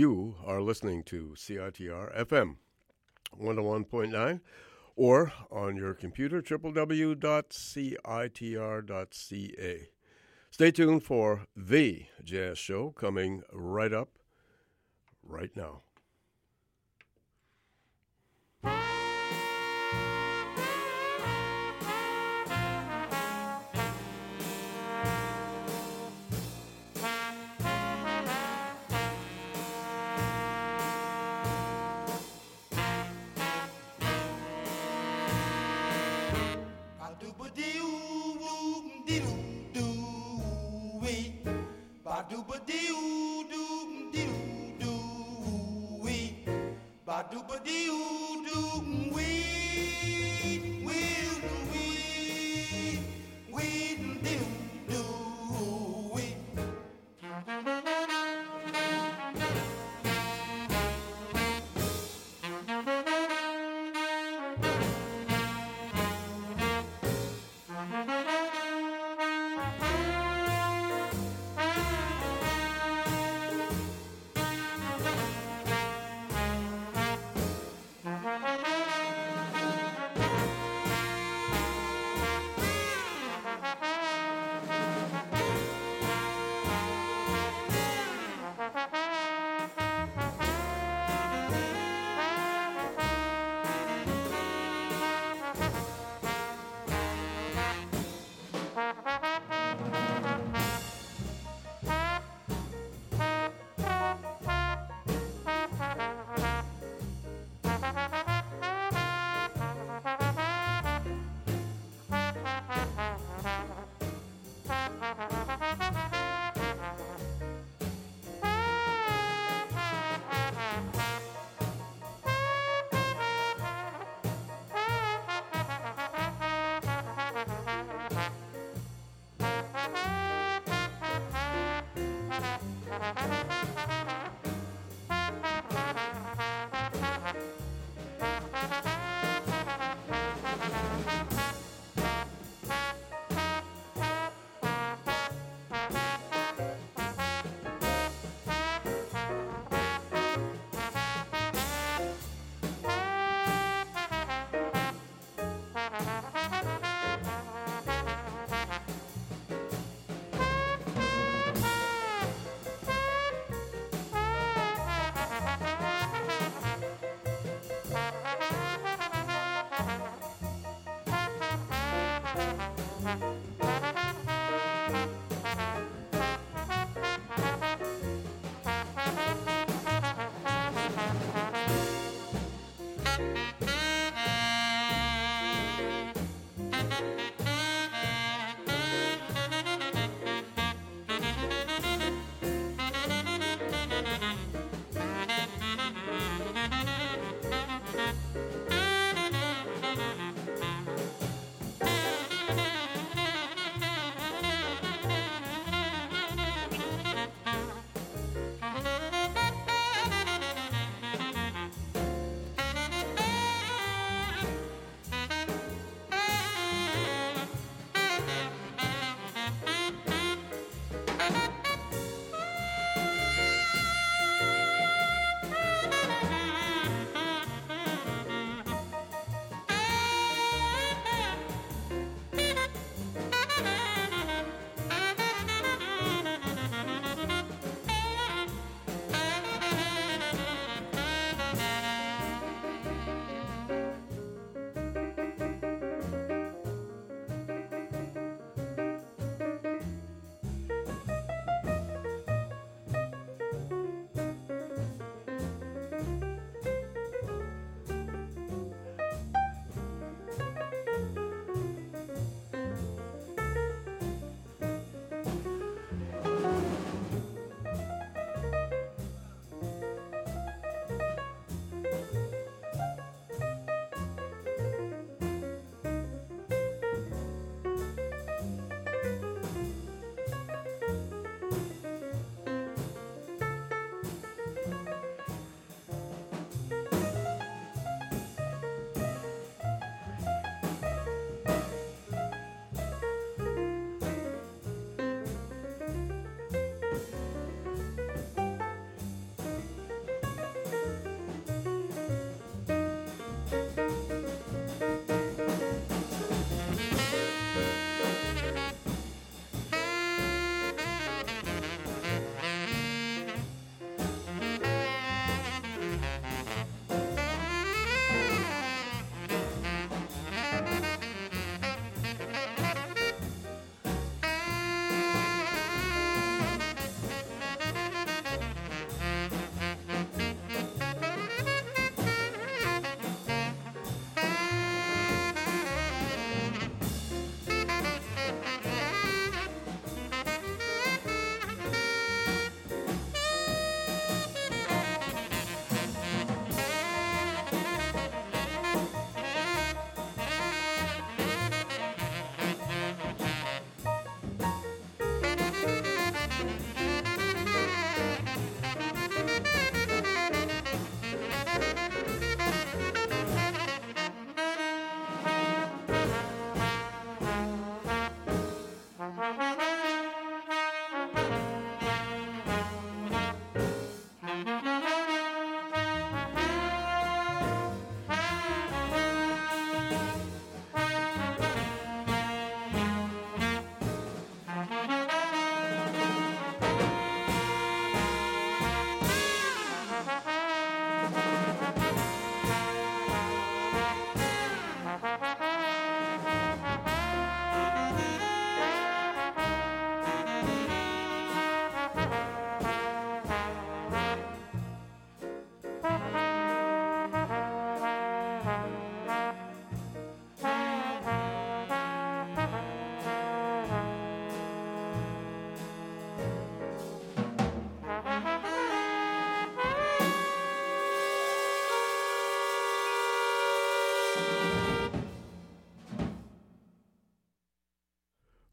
You are listening to CITR FM 101.9 or on your computer, www.citr.ca. Stay tuned for The Jazz Show coming right up right now.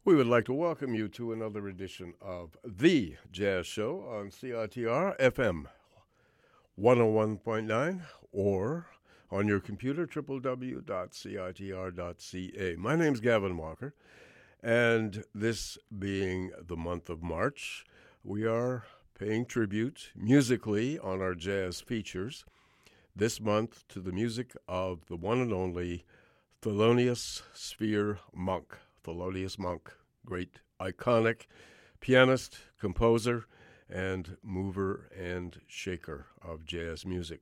We would like to welcome you to another edition of The Jazz Show on CITR FM 101.9 or on your computer, www.citr.ca. My name's Gavin Walker, and this being the month of March, we are paying tribute musically on our jazz features this month to the music of the one and only Thelonious Sphere Monk. Thelonious Monk, great iconic pianist, composer, and mover and shaker of jazz music.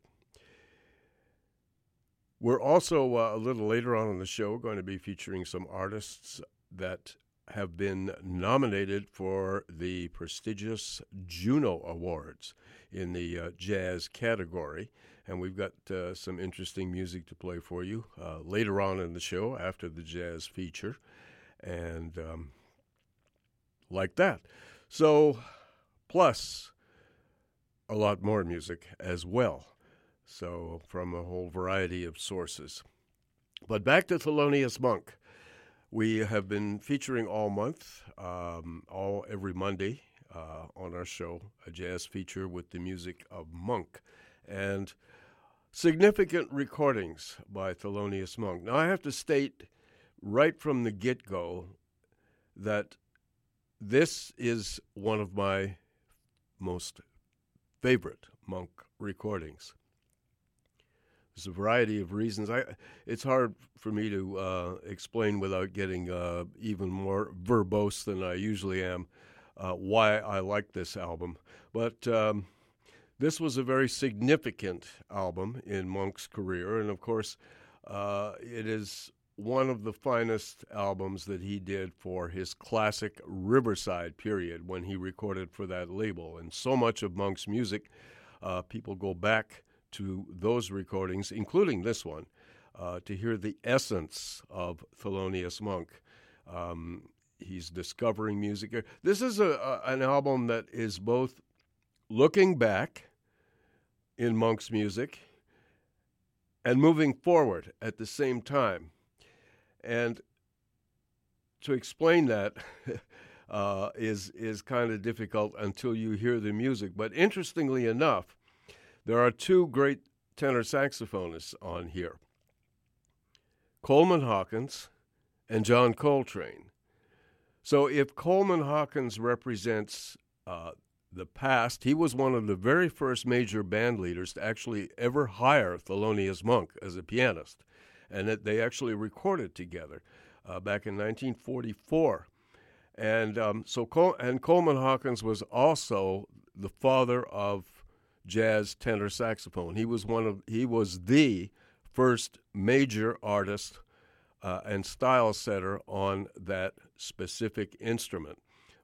We're also uh, a little later on in the show going to be featuring some artists that have been nominated for the prestigious Juno Awards in the uh, jazz category. And we've got uh, some interesting music to play for you uh, later on in the show after the jazz feature. And um, like that. So, plus a lot more music as well. So, from a whole variety of sources. But back to Thelonious Monk. We have been featuring all month, um, all every Monday uh, on our show, a jazz feature with the music of Monk. And significant recordings by Thelonious Monk. Now, I have to state right from the get go that this is one of my most favorite Monk recordings. There's a variety of reasons. I, it's hard for me to uh, explain without getting uh, even more verbose than I usually am uh, why I like this album. But um, this was a very significant album in Monk's career, and of course, uh, it is one of the finest albums that he did for his classic Riverside period when he recorded for that label. And so much of Monk's music, uh, people go back to those recordings, including this one, uh, to hear the essence of Thelonious Monk. Um, he's discovering music. This is a, a, an album that is both looking back in Monk's music and moving forward at the same time. And to explain that uh, is is kind of difficult until you hear the music. But interestingly enough, there are two great tenor saxophonists on here Coleman Hawkins and John Coltrane. So if Coleman Hawkins represents uh, the past, he was one of the very first major band leaders to actually ever hire Thelonious Monk as a pianist and that they actually recorded together uh, back in 1944. And um, so, Col- and Coleman Hawkins was also the father of jazz tenor saxophone. He was one of he was the first major artist uh, and style setter on that specific instrument,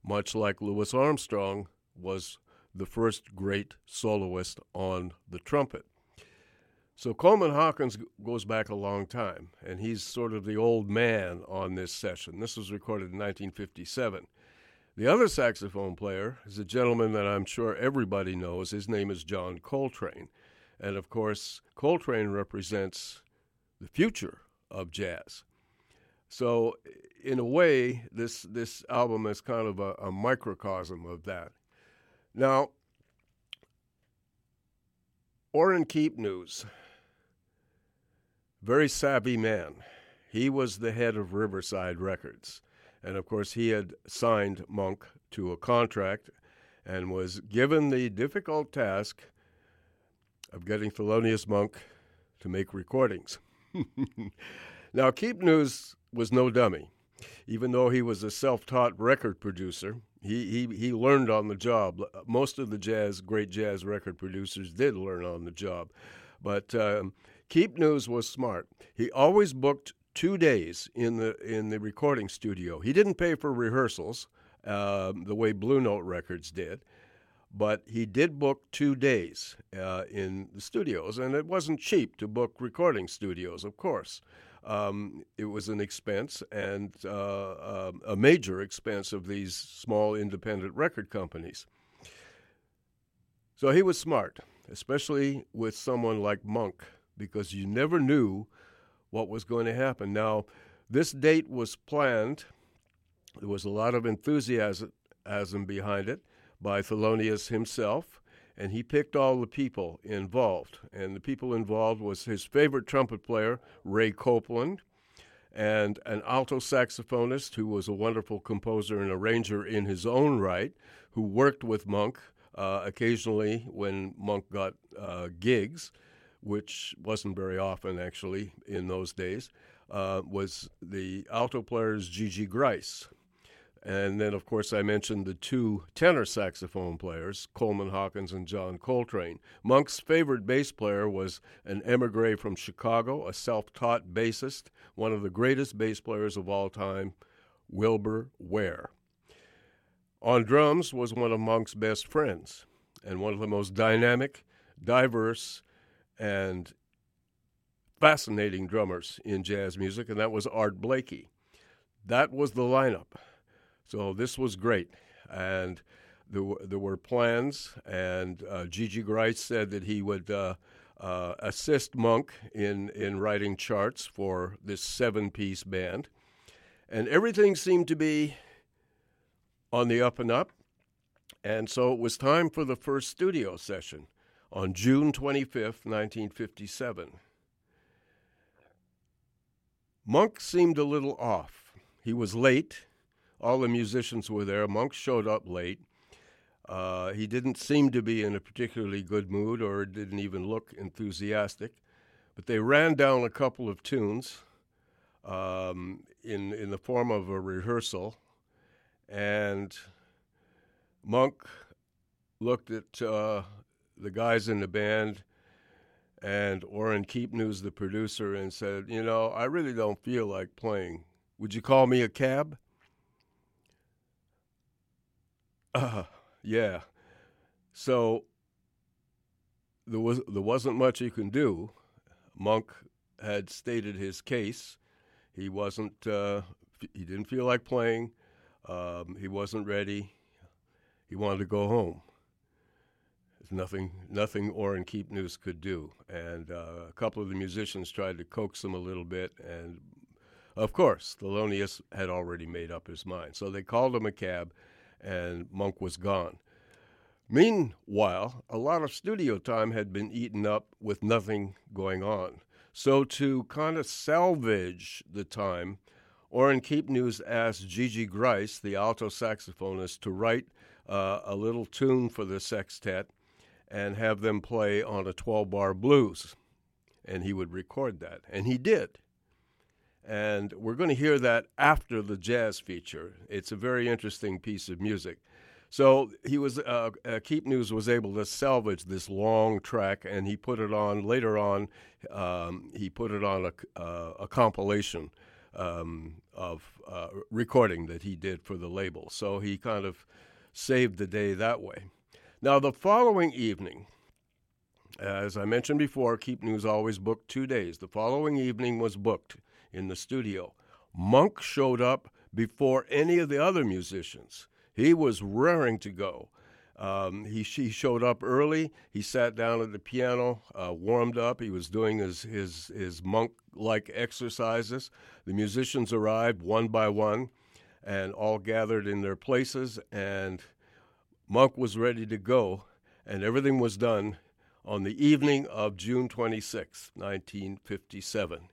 much like Louis Armstrong was the first great soloist on the trumpet. So Coleman Hawkins goes back a long time, and he's sort of the old man on this session. This was recorded in 1957. The other saxophone player is a gentleman that I'm sure everybody knows. His name is John Coltrane. And of course, Coltrane represents the future of jazz. So, in a way, this, this album is kind of a, a microcosm of that. Now, Orrin Keepnews very savvy man. He was the head of Riverside Records. And of course, he had signed Monk to a contract and was given the difficult task of getting Thelonious Monk to make recordings. now, Keepnews was no dummy. Even though he was a self taught record producer, he, he, he learned on the job. Most of the jazz, great jazz record producers did learn on the job. But um, Keepnews was smart. He always booked two days in the in the recording studio. He didn't pay for rehearsals uh, the way Blue Note Records did, but he did book two days uh, in the studios, and it wasn't cheap to book recording studios. Of course, um, it was an expense and uh, uh a major expense of these small independent record companies. So he was smart, especially with someone like Monk because you never knew what was going to happen. Now, this date was planned. There was a lot of enthusiasm behind it by Thelonious himself, and he picked all the people involved. And the people involved was his favorite trumpet player, Ray Copeland, and an alto saxophonist who was a wonderful composer and arranger in his own right, who worked with Monk uh, occasionally when Monk got uh, gigs, which wasn't very often actually in those days, uh, was the alto players Gigi Gryce. And then, of course, I mentioned the two tenor saxophone players, Coleman Hawkins and John Coltrane. Monk's favorite bass player was an emigre from Chicago, a self taught bassist, one of the greatest bass players of all time, Wilbur Ware. On drums was one of Monk's best friends and one of the most dynamic, diverse, and fascinating drummers in jazz music, and that was Art Blakey. That was the lineup. So this was great. And there were, there were plans, and uh, Gigi Gryce said that he would uh, uh, assist Monk in, in writing charts for this seven piece band. And everything seemed to be on the up and up. And so it was time for the first studio session on June 25th, 1957. Monk seemed a little off. He was late. All the musicians were there. Monk showed up late. Uh, he didn't seem to be in a particularly good mood or didn't even look enthusiastic. But they ran down a couple of tunes um, in, in the form of a rehearsal. And Monk looked at uh, the guys in the band and Orrin Keepnews, the producer, and said, You know, I really don't feel like playing. Would you call me a cab? Uh, yeah. So there was there wasn't much he can do. Monk had stated his case. He wasn't. Uh, he didn't feel like playing. Um, he wasn't ready. He wanted to go home. Nothing nothing Orrin Keepnews could do. And uh, a couple of the musicians tried to coax him a little bit, and of course, Thelonious had already made up his mind. So they called him a cab and Monk was gone. Meanwhile, a lot of studio time had been eaten up with nothing going on. So, to kind of salvage the time, Orrin Keepnews asked Gigi Gryce, the alto saxophonist, to write uh, a little tune for the sextet and have them play on a 12 bar blues. And he would record that. And he did. And we're going to hear that after the jazz feature. It's a very interesting piece of music. So he was uh, uh, Keepnews was able to salvage this long track, and he put it on later on. Um, he put it on a, uh, a compilation um, of uh, recording that he did for the label. So he kind of saved the day that way. Now the following evening, as I mentioned before, Keepnews always booked two days. The following evening was booked in the studio. Monk showed up before any of the other musicians. He was raring to go. Um, he, he showed up early. He sat down at the piano, uh, warmed up. He was doing his, his, his monk like exercises. The musicians arrived one by one and all gathered in their places, and Monk was ready to go, and everything was done on the evening of June 26, 1957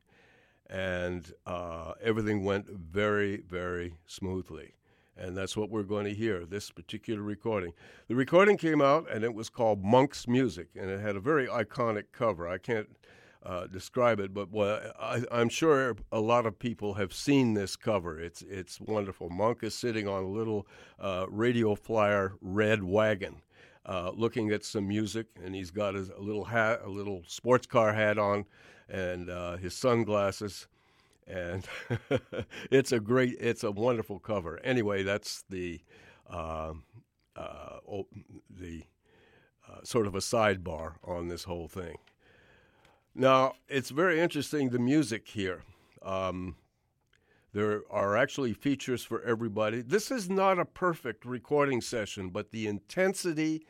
and uh, everything went very, very smoothly. And that's what we're going to hear, this particular recording. The recording came out, and it was called Monk's Music, and it had a very iconic cover. I can't uh, describe it, but well, I, am sure a lot of people have seen this cover. It's it's wonderful. Monk is sitting on a little uh, radio flyer red wagon, uh, looking at some music, and he's got his, a little hat, a little sports car hat on, and uh, his sunglasses. And it's a great, it's a wonderful cover. Anyway, that's the uh, uh, the uh, sort of a sidebar on this whole thing. Now, it's very interesting the music here. Um, there are actually features for everybody. This is not a perfect recording session, but the intensity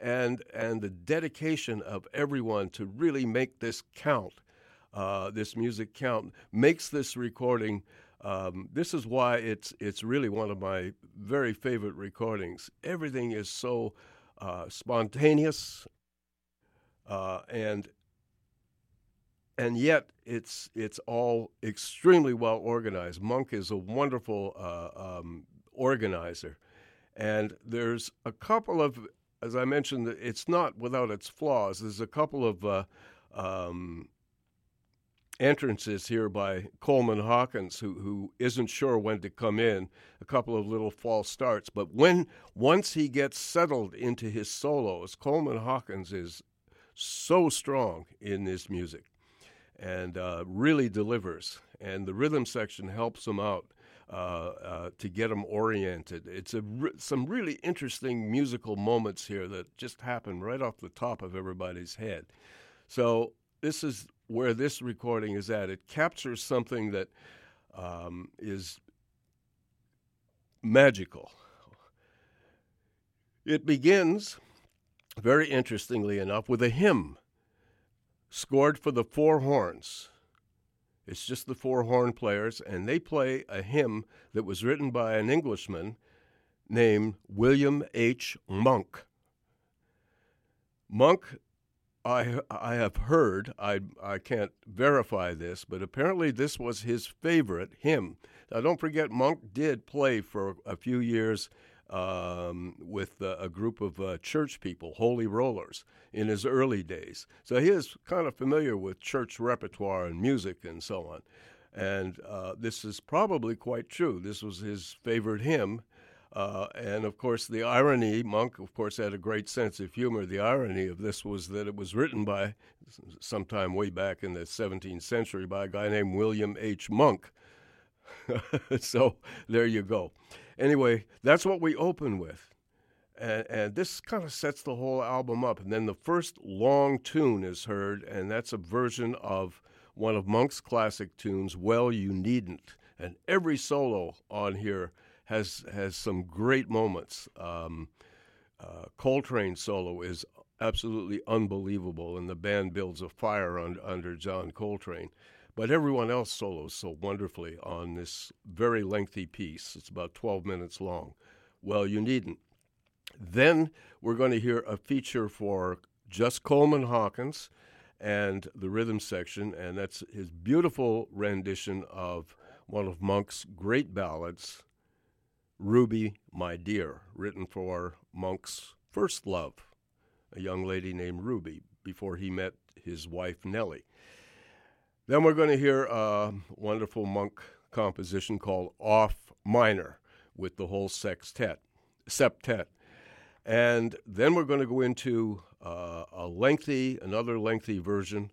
and and the dedication of everyone to really make this count uh, this music count makes this recording. Um, this is why it's it's really one of my very favorite recordings. Everything is so uh, spontaneous, uh, and and yet it's it's all extremely well organized. Monk is a wonderful uh, um, organizer, and there's a couple of, as I mentioned, it's not without its flaws. There's a couple of uh, um, entrances here by Coleman Hawkins, who who isn't sure when to come in. A couple of little false starts, but when once he gets settled into his solos, Coleman Hawkins is so strong in this music and uh, really delivers. And the rhythm section helps them out uh, uh, to get them oriented. It's re- some really interesting musical moments here that just happen right off the top of everybody's head. So this is where this recording is at. It captures something that um, is magical. It begins, very interestingly enough, with a hymn scored for the four horns. It's just the four horn players, and they play a hymn that was written by an Englishman named William H. Monk. Monk, I, I have heard, I, I can't verify this, but apparently this was his favorite hymn. Now, don't forget, Monk did play for a few years um, with uh, a group of uh, church people, Holy Rollers, in his early days. So he is kind of familiar with church repertoire and music and so on. And uh, this is probably quite true. This was his favorite hymn. Uh, and of course, the irony, Monk, of course, had a great sense of humor. The irony of this was that it was written by, sometime way back in the 17th century, by a guy named William H. Monk. so there you go anyway, that's what we open with. And, and this kind of sets the whole album up. And then the first long tune is heard, and that's a version of one of Monk's classic tunes, Well You Needn't. And every solo on here has, has some great moments. Um, uh, Coltrane solo is absolutely unbelievable, and the band builds a fire on, under John Coltrane. But everyone else solos so wonderfully on this very lengthy piece. It's about 12 minutes long. Well, you needn't. Then we're going to hear a feature for just Coleman Hawkins and the rhythm section, and that's his beautiful rendition of one of Monk's great ballads, Ruby, My Dear, written for Monk's first love, a young lady named Ruby, before he met his wife Nellie. Then we're going to hear a wonderful monk composition called Off Minor with the whole sextet, septet. And then we're going to go into uh, a lengthy, another lengthy version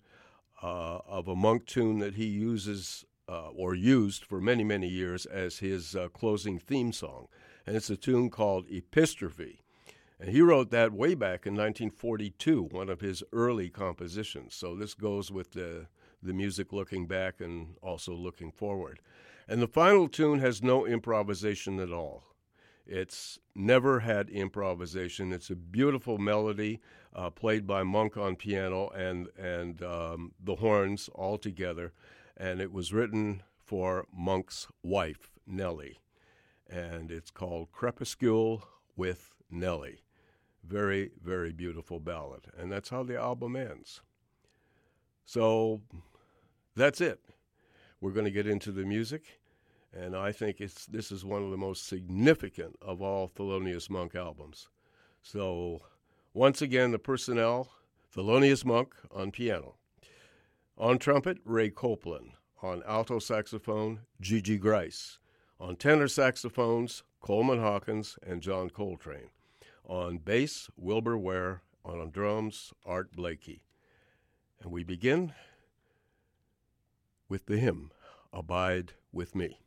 uh, of a monk tune that he uses uh, or used for many, many years as his uh, closing theme song. And it's a tune called Epistrophe. And he wrote that way back in 1942, one of his early compositions. So this goes with the the music looking back and also looking forward. And the final tune has no improvisation at all. It's never had improvisation. It's a beautiful melody uh, played by Monk on piano and and um, the horns all together, and it was written for Monk's wife Nellie, and it's called Crepuscule with Nellie. Very very beautiful ballad, and that's how the album ends. So that's it. We're going to get into the music, and I think it's this is one of the most significant of all Thelonious Monk albums. So, once again, the personnel: Thelonious Monk on piano, on trumpet Ray Copeland, on alto saxophone Gigi Gryce, on tenor saxophones Coleman Hawkins and John Coltrane, on bass Wilbur Ware, on drums Art Blakey. And we begin with the hymn, Abide with Me.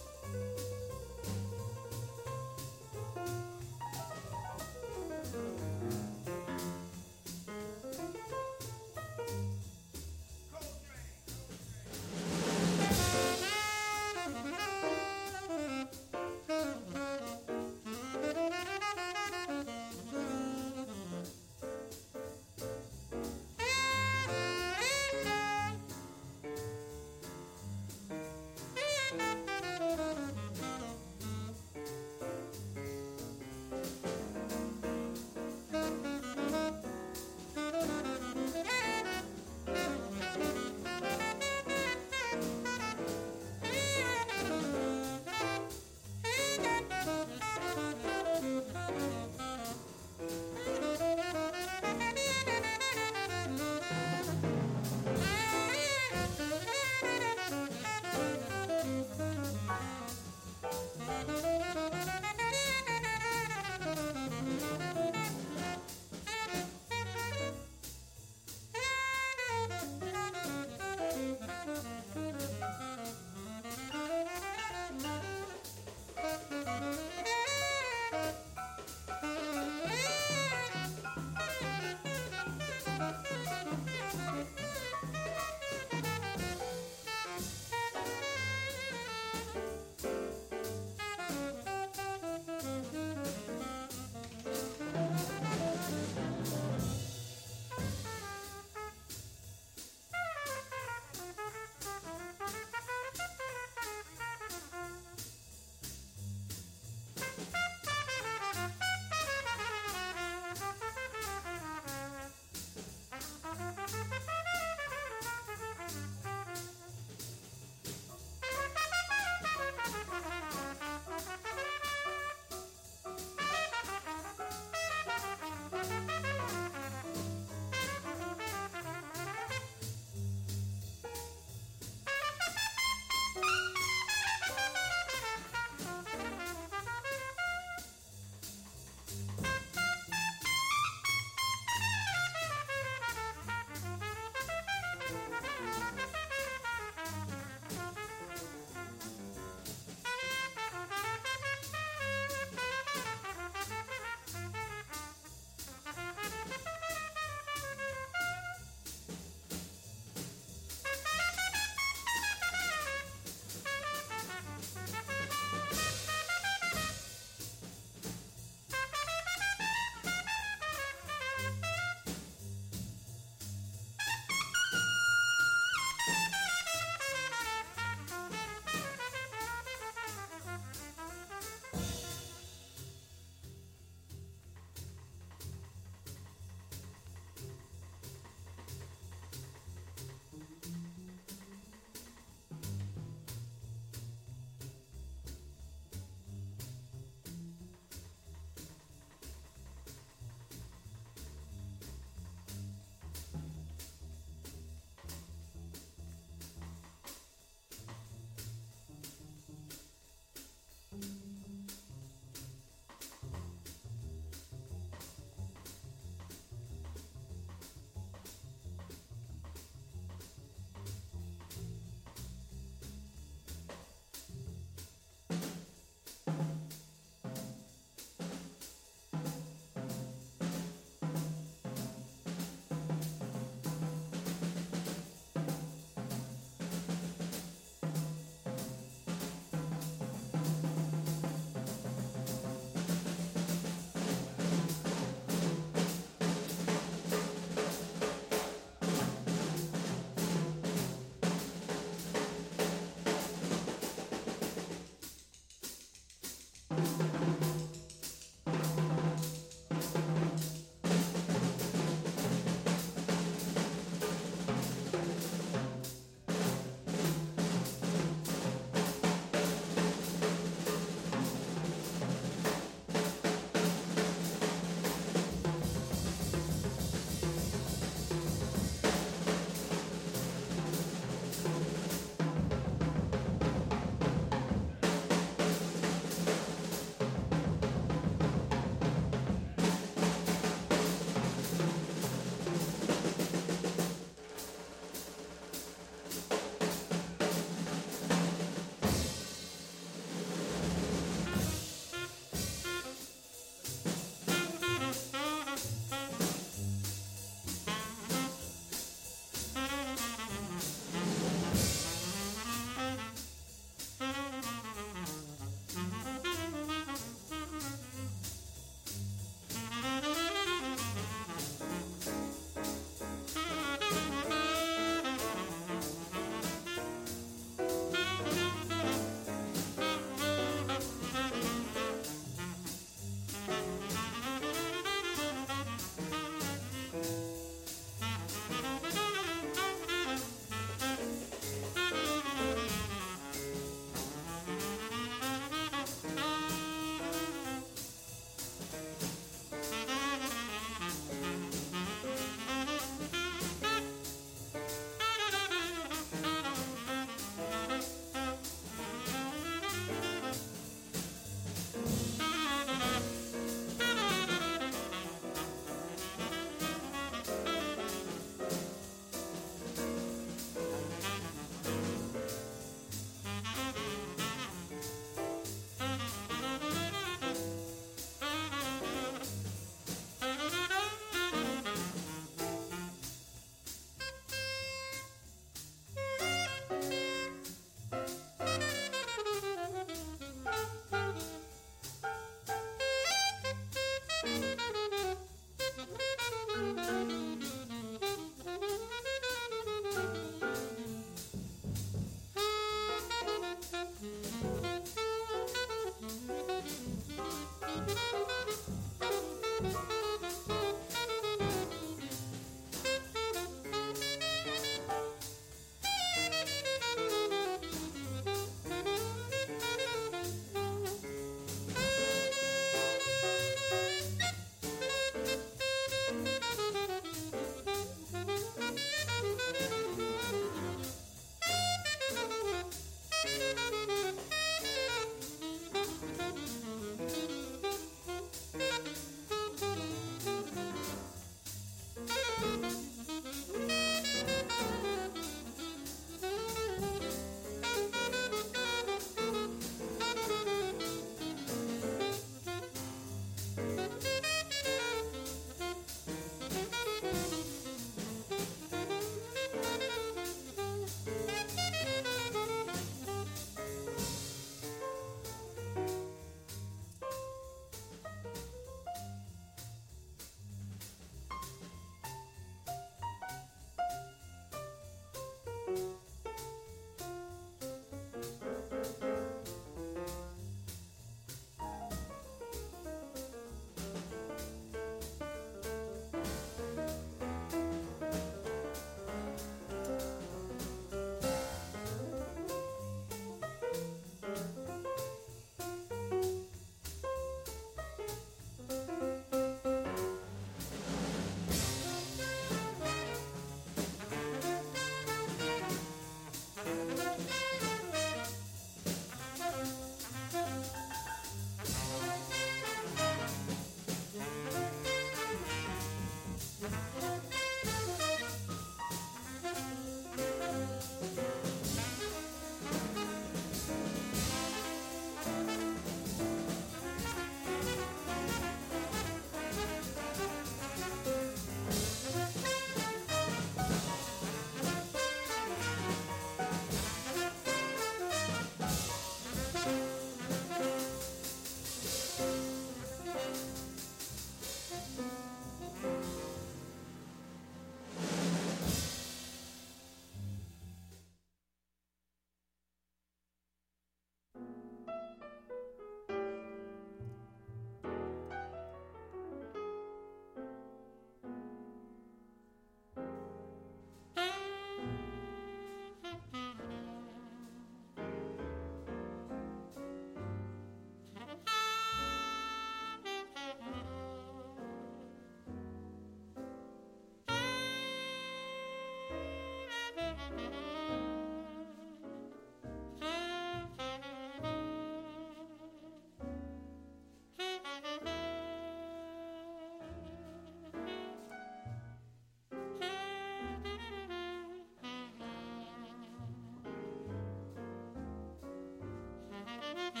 Mm-hmm.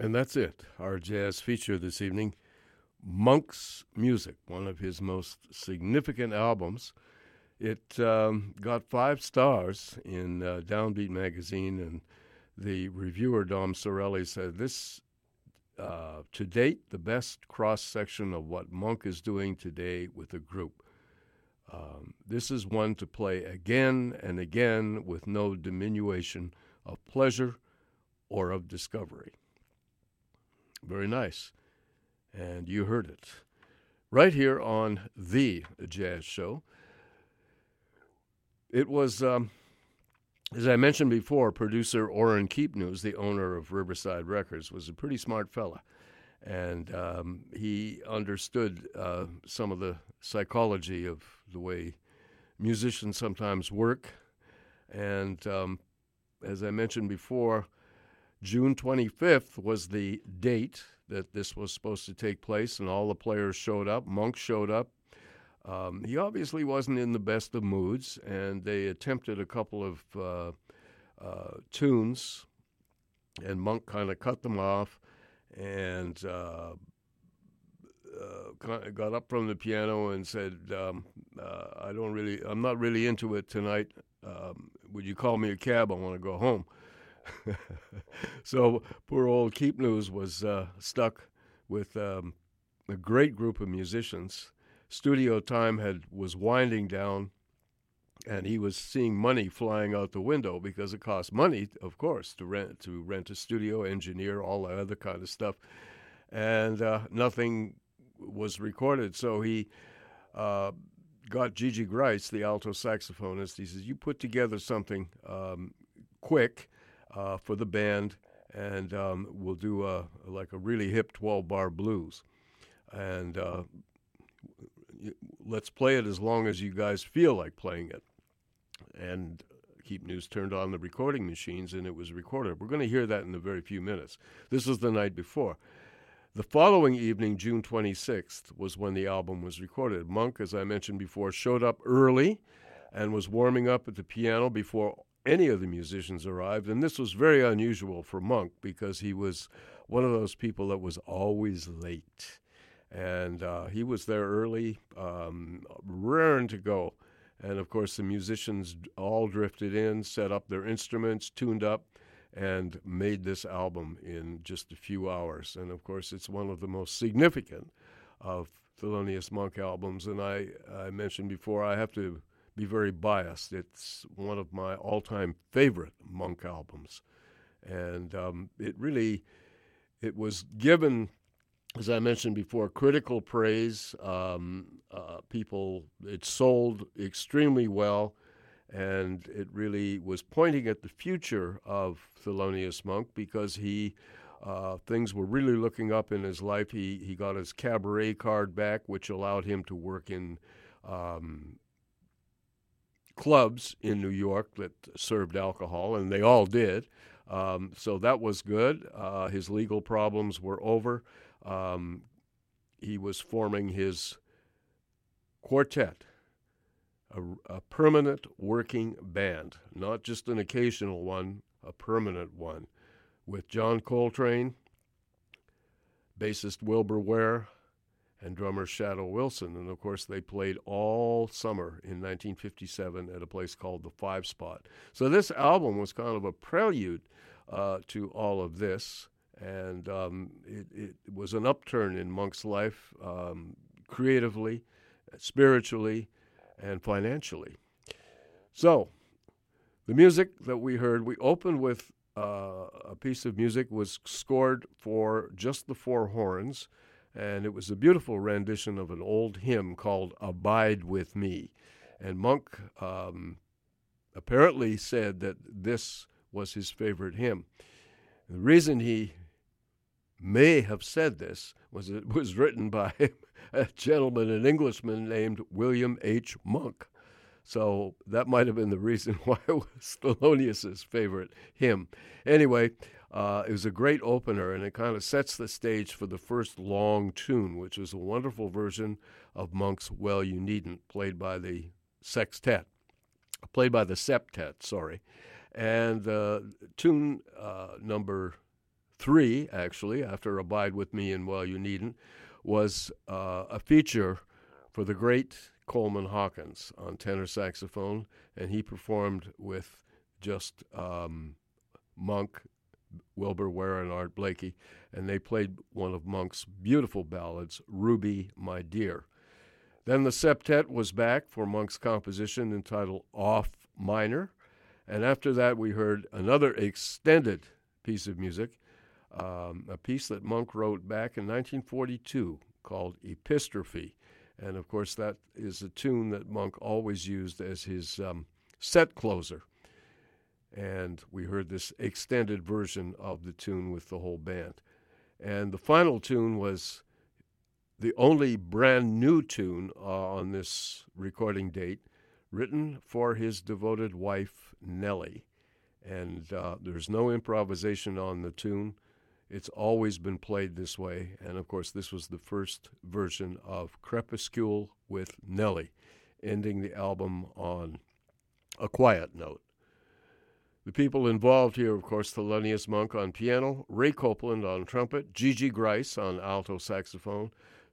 And that's it, our jazz feature this evening. Monk's Music, one of his most significant albums. It um, got five stars in uh, Downbeat magazine, and the reviewer, Dom Cerulli, said this, uh, to date, the best cross section of what Monk is doing today with a group. Um, this is one to play again and again with no diminution of pleasure or of discovery. Very nice. And you heard it right here on The Jazz Show. It was, um, as I mentioned before, producer Orrin Keepnews, the owner of Riverside Records, was a pretty smart fella. And um, he understood uh, some of the psychology of the way musicians sometimes work. And um, as I mentioned before, June 25th was the date that this was supposed to take place, and all the players showed up. Monk showed up. Um, he obviously wasn't in the best of moods, and they attempted a couple of uh, uh, tunes, and Monk kind of cut them off and uh, uh got up from the piano and said, um, uh, "I don't really, I'm not really into it tonight. Um, would you call me a cab? I want to go home." so poor old Keepnews was uh, stuck with um, a great group of musicians. Studio time had was winding down, and he was seeing money flying out the window because it costs money, of course, to rent to rent a studio, engineer, all that other kind of stuff, and uh, nothing was recorded. So he. Uh, got Gigi Gryce, the alto saxophonist. He says, "You put together something um, quick uh, for the band, and um, we'll do a, like a really hip 12 bar blues. And uh, let's play it as long as you guys feel like playing it. And Keepnews turned on the recording machines and it was recorded. We're going to hear that in a very few minutes. This was the night before. The following evening, June 26th, was when the album was recorded. Monk, as I mentioned before, showed up early and was warming up at the piano before any of the musicians arrived. And this was very unusual for Monk because he was one of those people that was always late. And uh, he was there early, um, raring to go. And of course, the musicians all drifted in, set up their instruments, tuned up, and made this album in just a few hours. And of course, it's one of the most significant of Thelonious Monk albums. And I, I mentioned before, I have to be very biased. It's one of my all-time favorite Monk albums, and um, it really it was given, as I mentioned before, critical praise. Um, uh, people, it sold extremely well, and it really was pointing at the future of Thelonious Monk because he. Uh, things were really looking up in his life. He he got his cabaret card back, which allowed him to work in um, clubs in New York that served alcohol, and they all did. Um, so that was good. Uh, his legal problems were over. Um, he was forming his quartet, a, a, permanent working band, not just an occasional one, a permanent one, with John Coltrane, bassist Wilbur Ware, and drummer Shadow Wilson. And of course, they played all summer in 1957 at a place called the Five Spot. So this album was kind of a prelude uh, to all of this. And um, it, it, was an upturn in Monk's life, um, creatively, spiritually, and financially. So, the music that we heard, we opened with uh, a piece of music was scored for just the four horns and it was a beautiful rendition of an old hymn called Abide with Me. And Monk um, apparently said that this was his favorite hymn. The reason he may have said this was it was written by a gentleman, an Englishman named William H. Monk. So that might have been the reason why it was Thelonious's favorite hymn. Anyway, uh, it was a great opener, and it kind of sets the stage for the first long tune, which is a wonderful version of Monk's "Well You Needn't," played by the sextet, played by the septet. Sorry, and uh, tune uh, number three, actually, after Abide With Me and Well You Needn't, was uh, a feature for the great Coleman Hawkins on tenor saxophone, and he performed with just um, Monk, Wilbur Ware, and Art Blakey, and they played one of Monk's beautiful ballads, Ruby, My Dear. Then the septet was back for Monk's composition entitled Off Minor, and after that we heard another extended piece of music, um, a piece that Monk wrote back in 1942 called Epistrophe. And of course, that is a tune that Monk always used as his um, set closer. And we heard this extended version of the tune with the whole band. And the final tune was the only brand new tune uh, on this recording date, written for his devoted wife, Nellie. And uh, there's no improvisation on the tune. It's always been played this way. And of course, this was the first version of Crepuscule with Nellie, ending the album on a quiet note. The people involved here, of course, Thelonious Monk on piano, Ray Copeland on trumpet, Gigi Gryce on alto saxophone,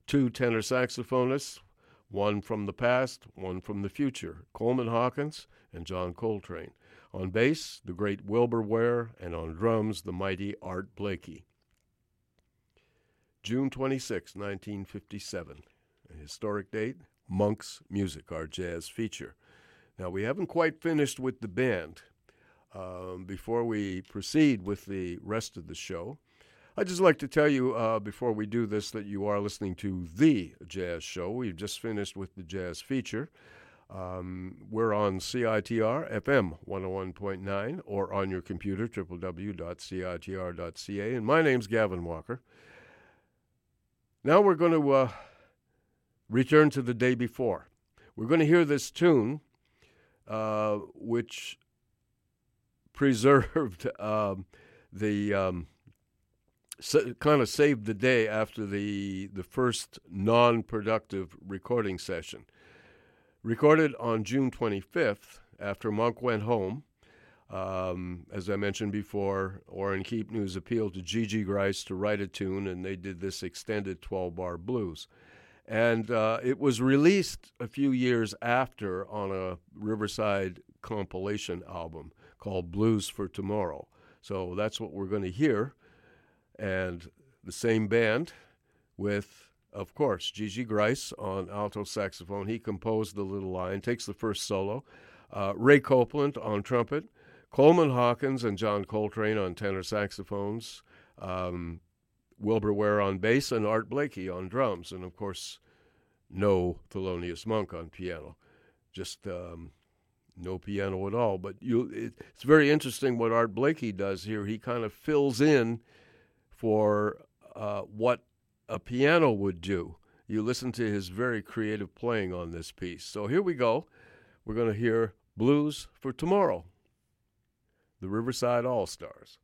two tenor saxophonists, one from the past, one from the future, Coleman Hawkins and John Coltrane. On bass, the great Wilbur Ware, and on drums, the mighty Art Blakey. June 26, 1957, a historic date, Monk's Music, our jazz feature. Now, we haven't quite finished with the band. Um, before we proceed with the rest of the show, I'd just like to tell you uh, before we do this that you are listening to The Jazz Show. We've just finished with the jazz feature. Um, we're on CITR FM 101.9 or on your computer, www.citr.ca. And my name's Gavin Walker. Now we're going to uh, return to the day before. We're going to hear this tune, uh, which preserved um, the um, so, kind of saved the day after the the first non-productive recording session. Recorded on June 25th, after Monk went home. Um, as I mentioned before, Orrin Keepnews appealed to Gigi Gryce to write a tune, and they did this extended 12-bar blues. And uh, it was released a few years after on a Riverside compilation album called Blues for Tomorrow. So that's what we're going to hear. And the same band with, of course, Gigi Gryce on alto saxophone. He composed the little line, takes the first solo. Uh, Ray Copeland on trumpet. Coleman Hawkins and John Coltrane on tenor saxophones. Um, Wilbur Ware on bass and Art Blakey on drums. And of course, no Thelonious Monk on piano. Just um, no piano at all. But you, it, it's very interesting what Art Blakey does here. He kind of fills in for uh, what a piano would do. You listen to his very creative playing on this piece. So here we go. We're going to hear Blues for Tomorrow, the Riverside All Stars.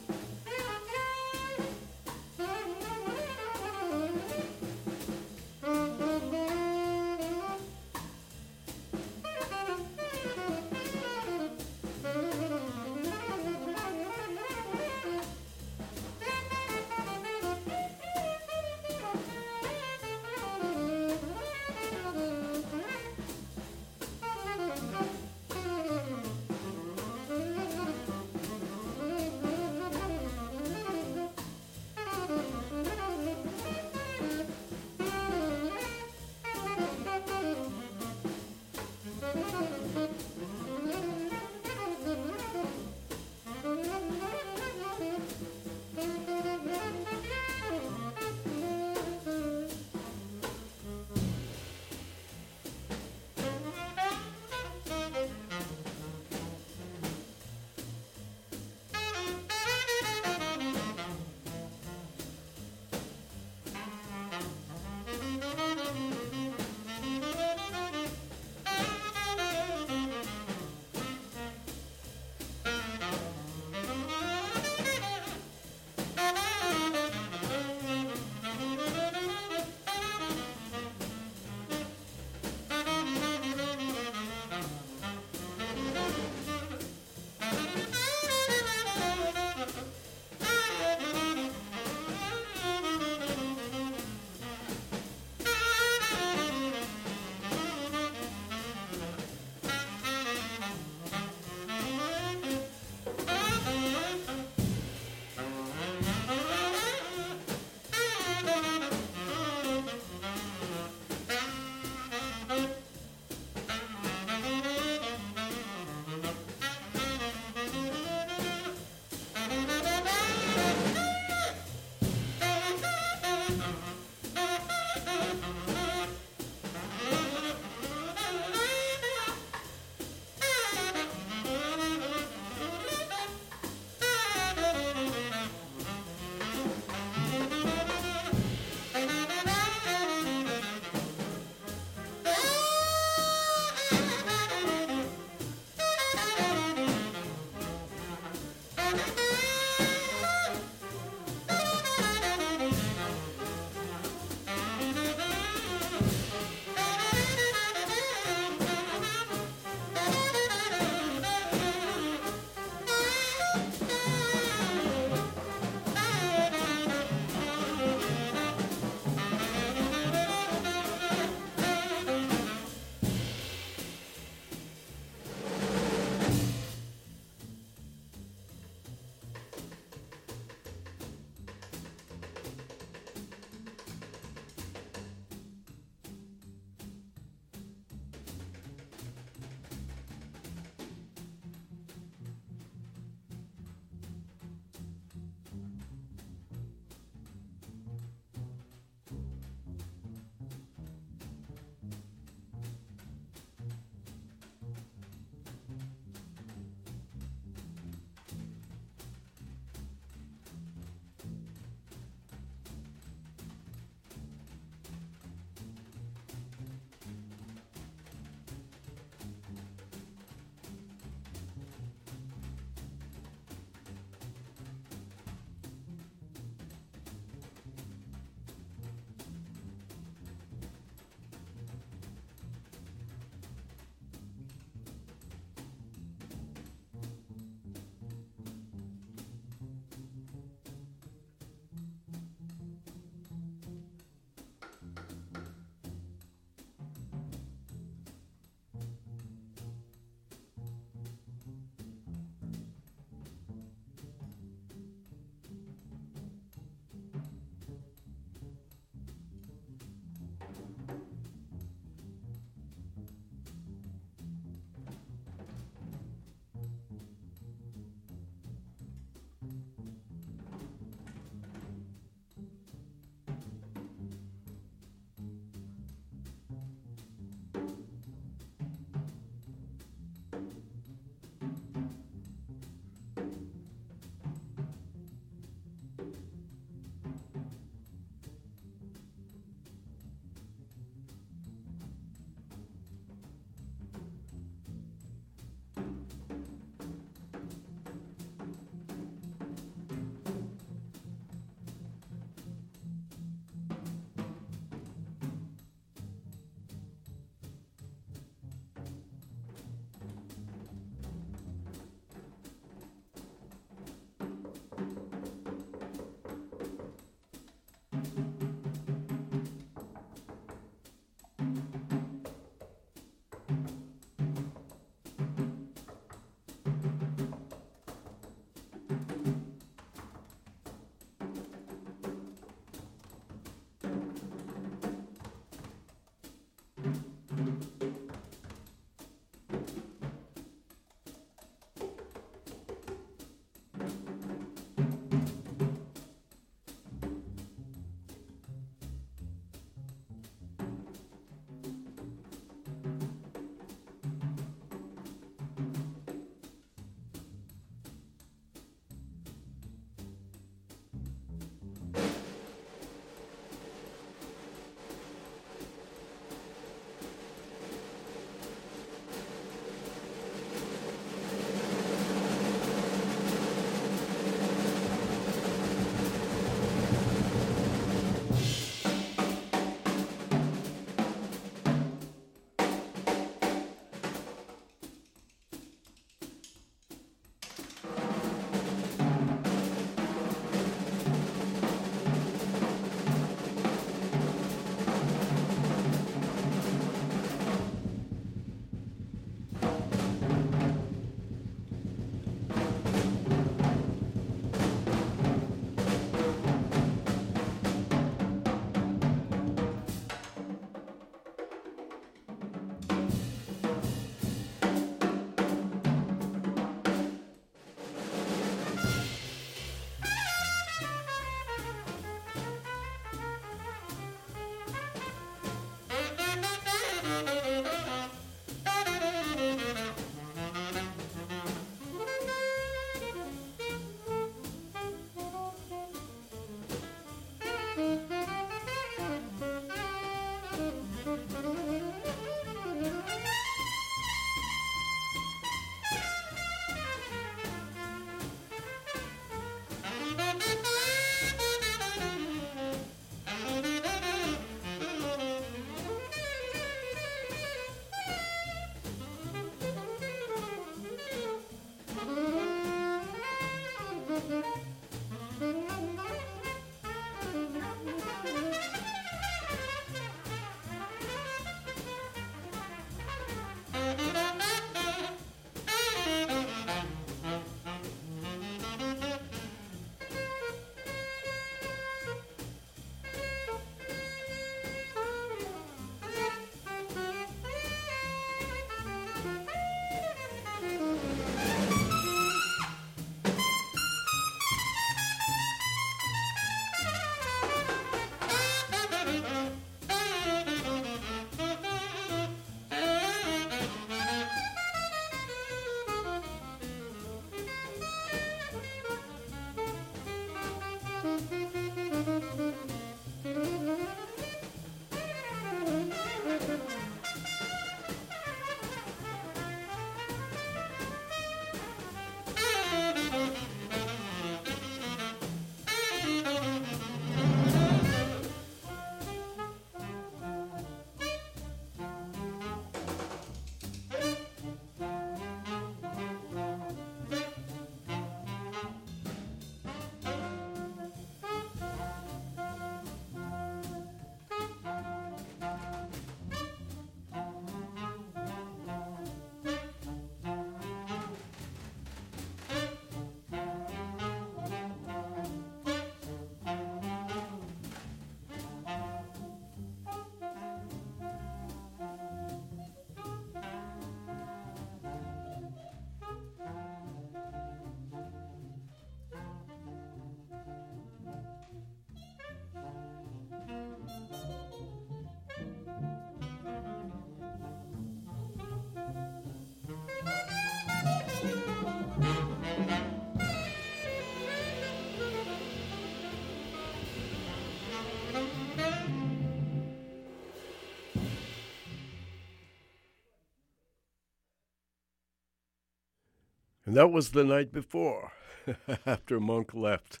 And that was the night before, after Monk left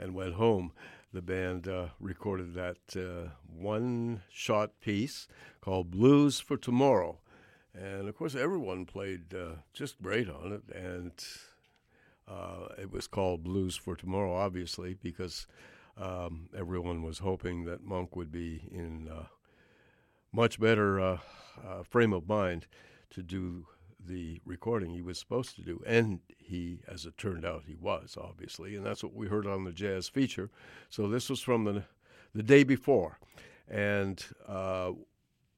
and went home. The band uh, recorded that uh, one shot piece called Blues for Tomorrow. And of course, everyone played uh, just great on it. And uh, it was called Blues for Tomorrow, obviously, because um, everyone was hoping that Monk would be in uh, much better uh, frame of mind to do the recording he was supposed to do. And he, as it turned out, he was, obviously. And that's what we heard on the jazz feature. So this was from the, the day before. And uh,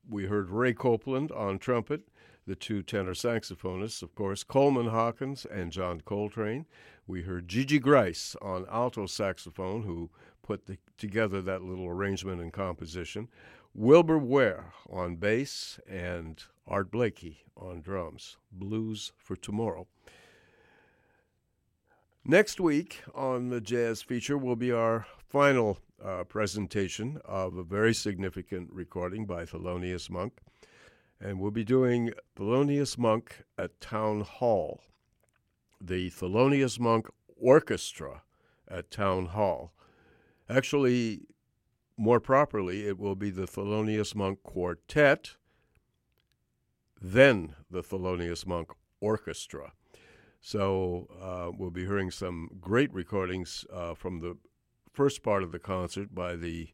we heard Ray Copeland on trumpet, the two tenor saxophonists, of course, Coleman Hawkins and John Coltrane. We heard Gigi Gryce on alto saxophone, who put the, together that little arrangement and composition. Wilbur Ware on bass and Art Blakey on drums. Blues for Tomorrow. Next week on the jazz feature will be our final uh, presentation of a very significant recording by Thelonious Monk. And we'll be doing Thelonious Monk at Town Hall, the Thelonious Monk Orchestra at Town Hall. Actually, more properly, it will be the Thelonious Monk Quartet then the Thelonious Monk Orchestra. So uh, we'll be hearing some great recordings uh, from the first part of the concert by the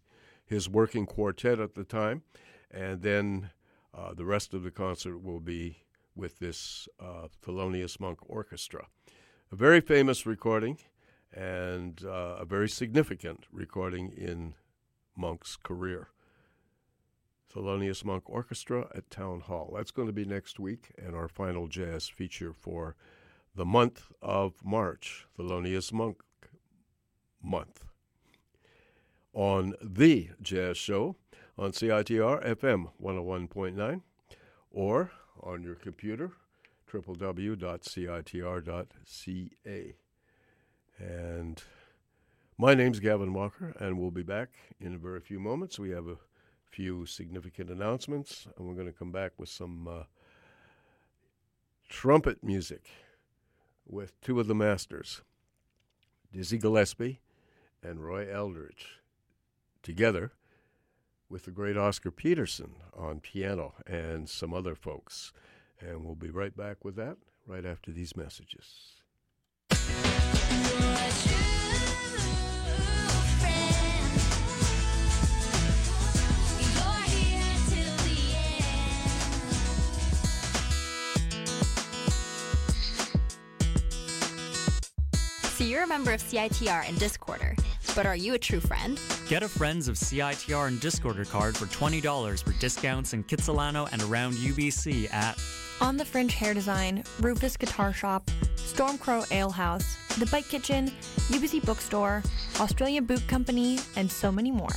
his working quartet at the time, and then uh, the rest of the concert will be with this uh, Thelonious Monk Orchestra. A very famous recording and uh, a very significant recording in Monk's career. Thelonious Monk Orchestra at Town Hall. That's going to be next week, and our final jazz feature for the month of March, Thelonious Monk month. On The Jazz Show on CITR FM 101.9 or on your computer, www.citr.ca. And my name's Gavin Walker, and we'll be back in a very few moments. We have a few significant announcements, and we're going to come back with some uh, trumpet music with two of the masters, Dizzy Gillespie and Roy Eldridge, together with the great Oscar Peterson on piano and some other folks. And we'll be right back with that right after these messages. You're a member of CITR and Discorder, but are you a true friend? Get a Friends of CITR and Discorder card for $20 for discounts in Kitsilano and around UBC at On the Fringe Hair Design, Rufus Guitar Shop, Stormcrow Ale House, The Bike Kitchen, UBC Bookstore, Australia Boot Company, and so many more.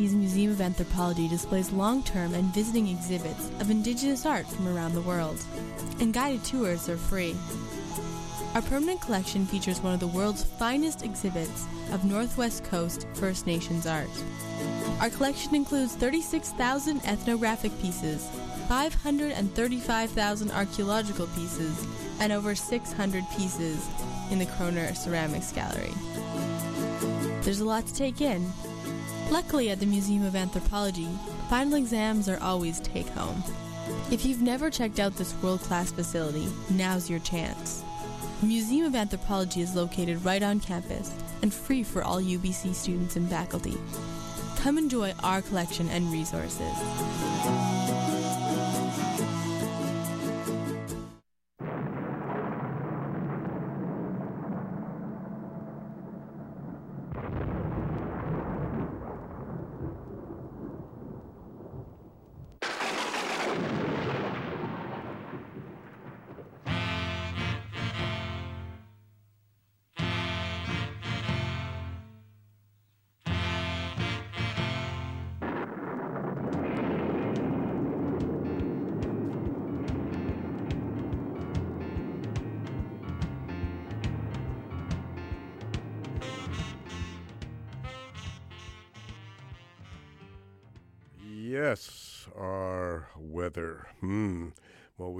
UBC's Museum of Anthropology displays long term and visiting exhibits of Indigenous art from around the world, and guided tours are free. Our permanent collection features one of the world's finest exhibits of Northwest Coast First Nations art. Our collection includes 36,000 ethnographic pieces, 535,000 archaeological pieces, and over 600 pieces in the Koerner Ceramics Gallery. There's a lot to take in. Luckily, at the Museum of Anthropology, final exams are always take home. If you've never checked out this world class facility, now's your chance. The Museum of Anthropology is located right on campus and free for all UBC students and faculty. Come enjoy our collection and resources.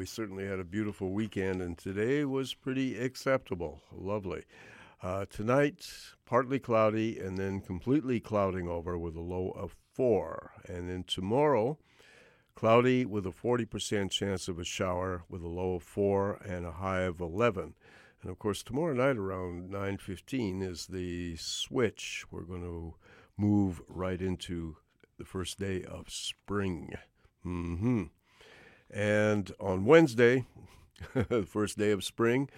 We certainly had a beautiful weekend, and today was pretty acceptable. Lovely. Uh, tonight, partly cloudy and then completely clouding over with a low of four. And then tomorrow, cloudy with a 40% chance of a shower with a low of four and a high of 11. And of course, tomorrow night around 9:15 is the switch. We're going to move right into the first day of spring. hmm And on Wednesday, the first day of spring,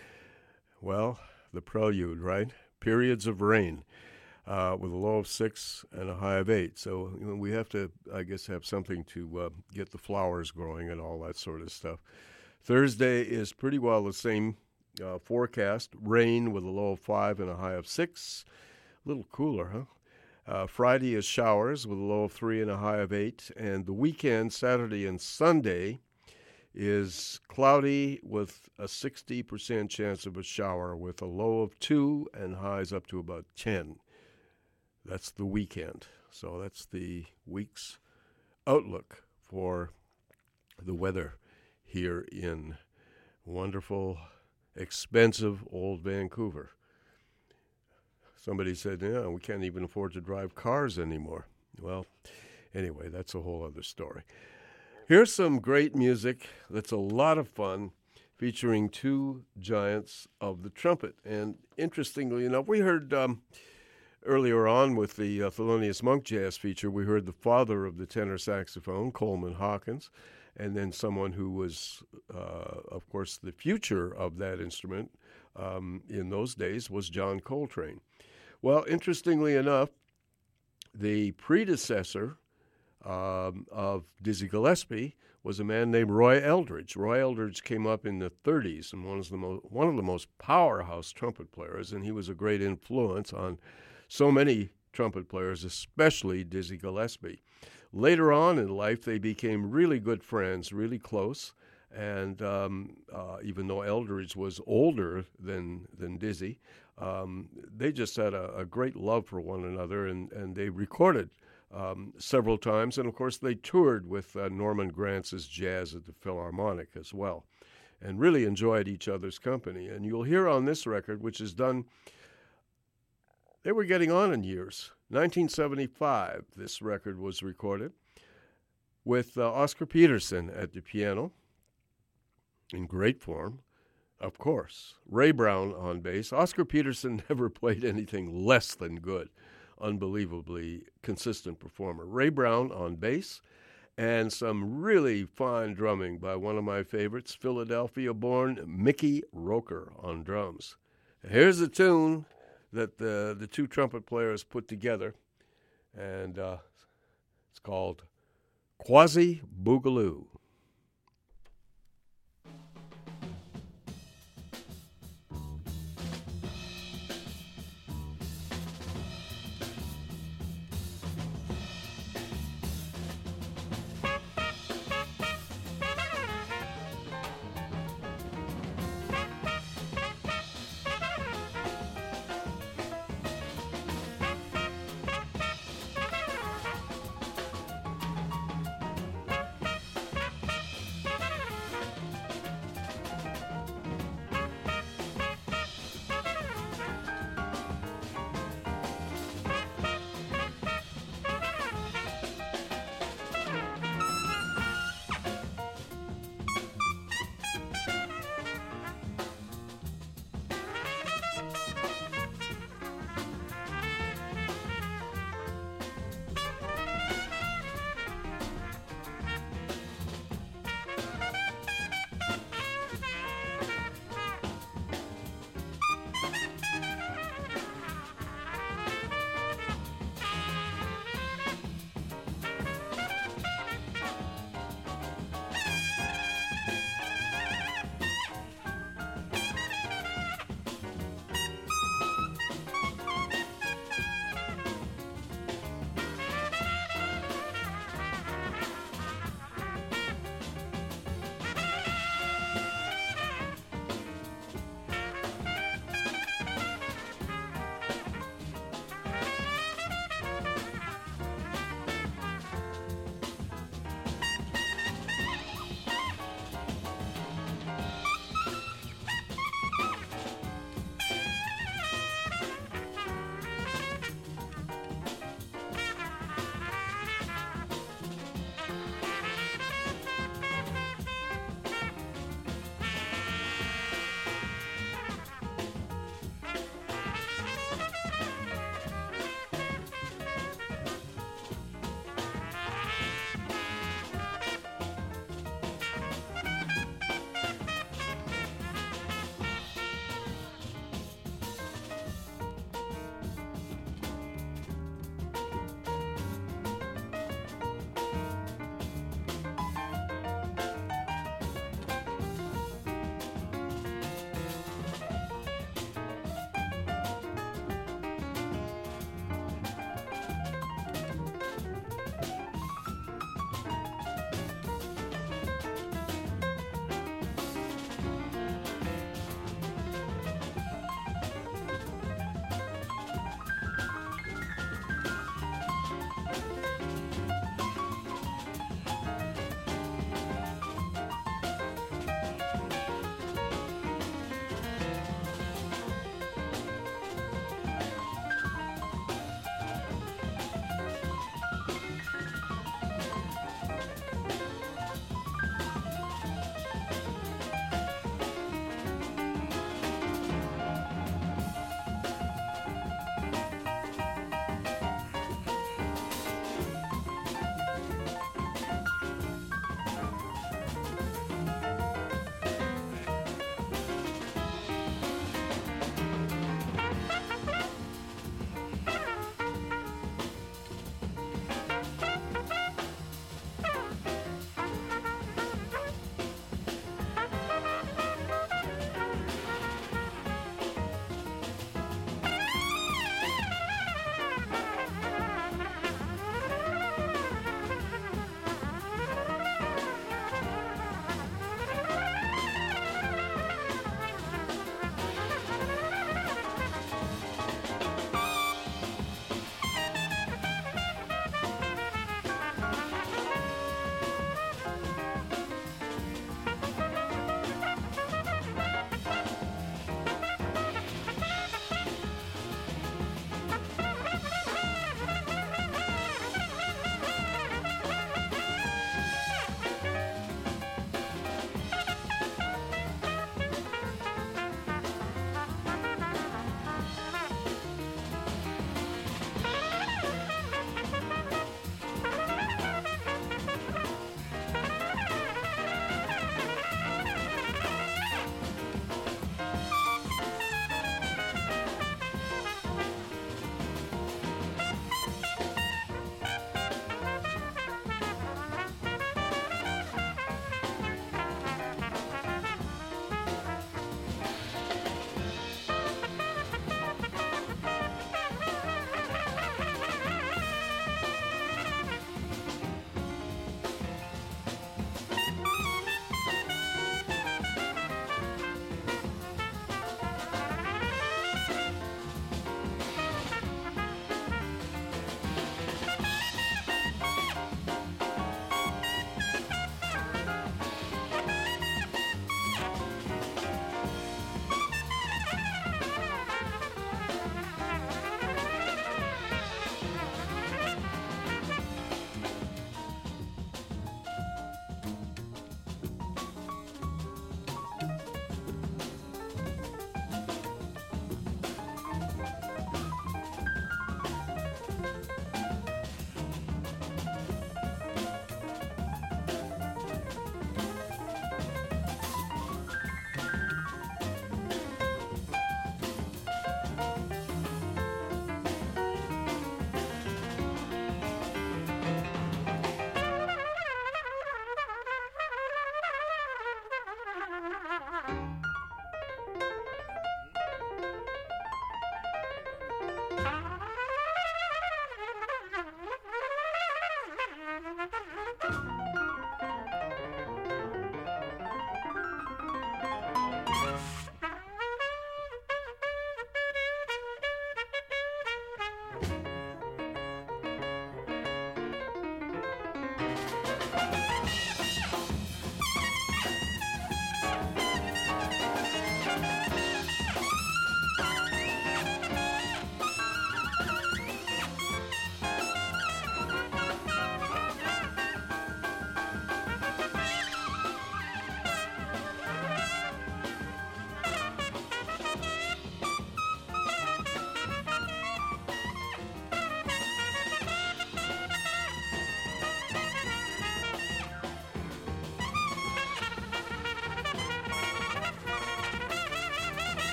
well, the prelude, right? Periods of rain uh, with a low of six and a high of eight. So you know, we have to, I guess, have something to uh, get the flowers growing and all that sort of stuff. Thursday is pretty well the same uh, forecast rain with a low of five and a high of six. A little cooler, huh? Uh, Friday is showers with a low of three and a high of eight. And the weekend, Saturday and Sunday, is cloudy with a 60% chance of a shower with a low of two and highs up to about 10. That's the weekend. So that's the week's outlook for the weather here in wonderful, expensive old Vancouver. Somebody said, yeah, we can't even afford to drive cars anymore. Well, anyway, that's a whole other story. Here's some great music that's a lot of fun, featuring two giants of the trumpet. And interestingly enough, we heard um, earlier on with the uh, Thelonious Monk jazz feature, we heard the father of the tenor saxophone, Coleman Hawkins, and then someone who was, uh, of course, the future of that instrument um, in those days was John Coltrane. Well, interestingly enough, the predecessor um, of Dizzy Gillespie was a man named Roy Eldridge. Roy Eldridge came up in the 30s and one of the most, one of the most powerhouse trumpet players, and he was a great influence on so many trumpet players, especially Dizzy Gillespie. Later on in life, they became really good friends, really close. And um, uh, even though Eldridge was older than than Dizzy, um, they just had a, a, great love for one another, and, and they recorded um, several times. And of course, they toured with uh, Norman Granz's jazz at the Philharmonic as well, and really enjoyed each other's company. And you'll hear on this record, which is done, they were getting on in years. 1975, this record was recorded with uh, Oscar Peterson at the piano in great form, of course. Ray Brown on bass. Oscar Peterson never played anything less than good. Unbelievably consistent performer. Ray Brown on bass, and some really fine drumming by one of my favorites, Philadelphia born Mickey Roker on drums. Here's a tune that the, the two trumpet players put together, and uh, it's called Quasi Boogaloo.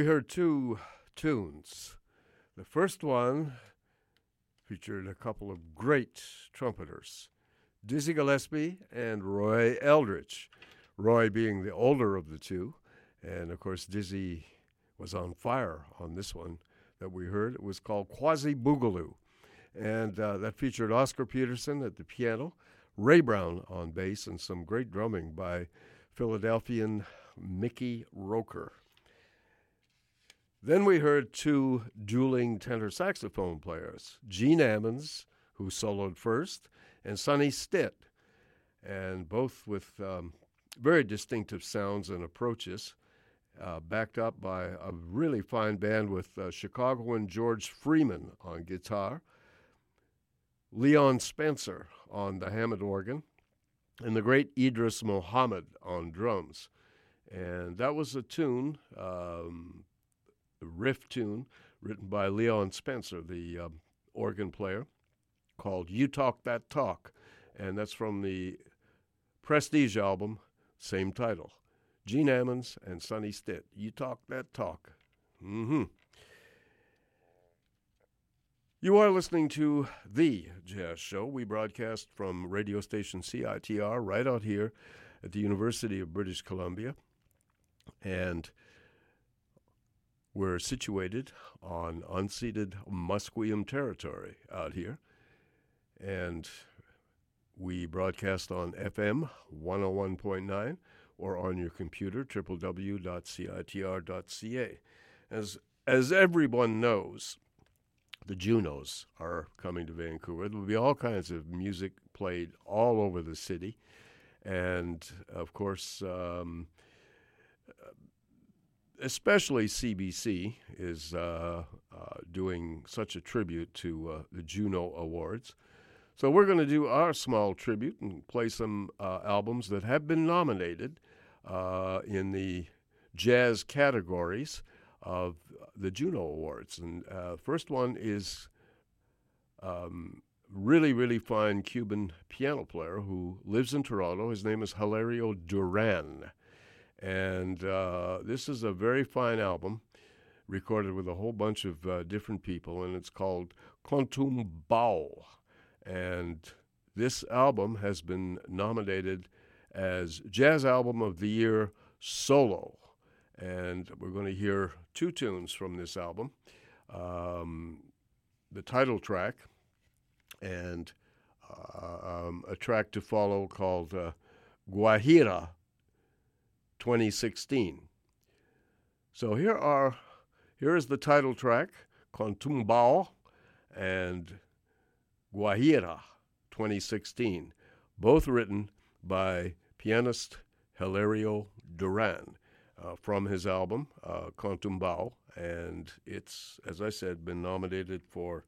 We heard two tunes. The first one featured a couple of great trumpeters, Dizzy Gillespie and Roy Eldridge. Roy being the older of the two, and of course, Dizzy was on fire on this one that we heard. It was called Quasi Boogaloo, and uh, that featured Oscar Peterson at the piano, Ray Brown on bass, and some great drumming by Philadelphian Mickey Roker. Then we heard two dueling tenor saxophone players, Gene Ammons, who soloed first, and Sonny Stitt, and both with um, very distinctive sounds and approaches, uh, backed up by a really fine band with uh, Chicagoan George Freeman on guitar, Leon Spencer on the Hammond organ, and the great Idris Muhammad on drums. And that was a tune um, riff tune written by Leon Spencer, the um, organ player, called You Talk That Talk. And that's from the Prestige album, same title. Gene Ammons and Sonny Stitt. You Talk That Talk. Mm-hmm. You are listening to The Jazz Show. We broadcast from radio station CITR right out here at the University of British Columbia. And we're situated on unceded Musqueam territory out here, and we broadcast on FM 101.9 or on your computer, www.citr.ca. As, as everyone knows, the Junos are coming to Vancouver. There will be all kinds of music played all over the city. And of course, um, especially CBC is uh, uh, doing such a tribute to uh, the Juno Awards. So we're going to do our small tribute and play some uh, albums that have been nominated uh, in the jazz categories of the Juno Awards. And first one is um, really, really fine Cuban piano player who lives in Toronto. His name is Hilario Duran. And uh, this is a very fine album, recorded with a whole bunch of uh, different people, and it's called Contumbao. And this album has been nominated as Jazz Album of the Year Solo. And we're going to hear two tunes from this album um, the title track and uh, um, a track to follow called uh, Guajira 2016. So here are here is the title track, Contumbao and Guajira 2016, both written by pianist Hilario Duran uh, from his album uh, Contumbao, and it's as I said been nominated for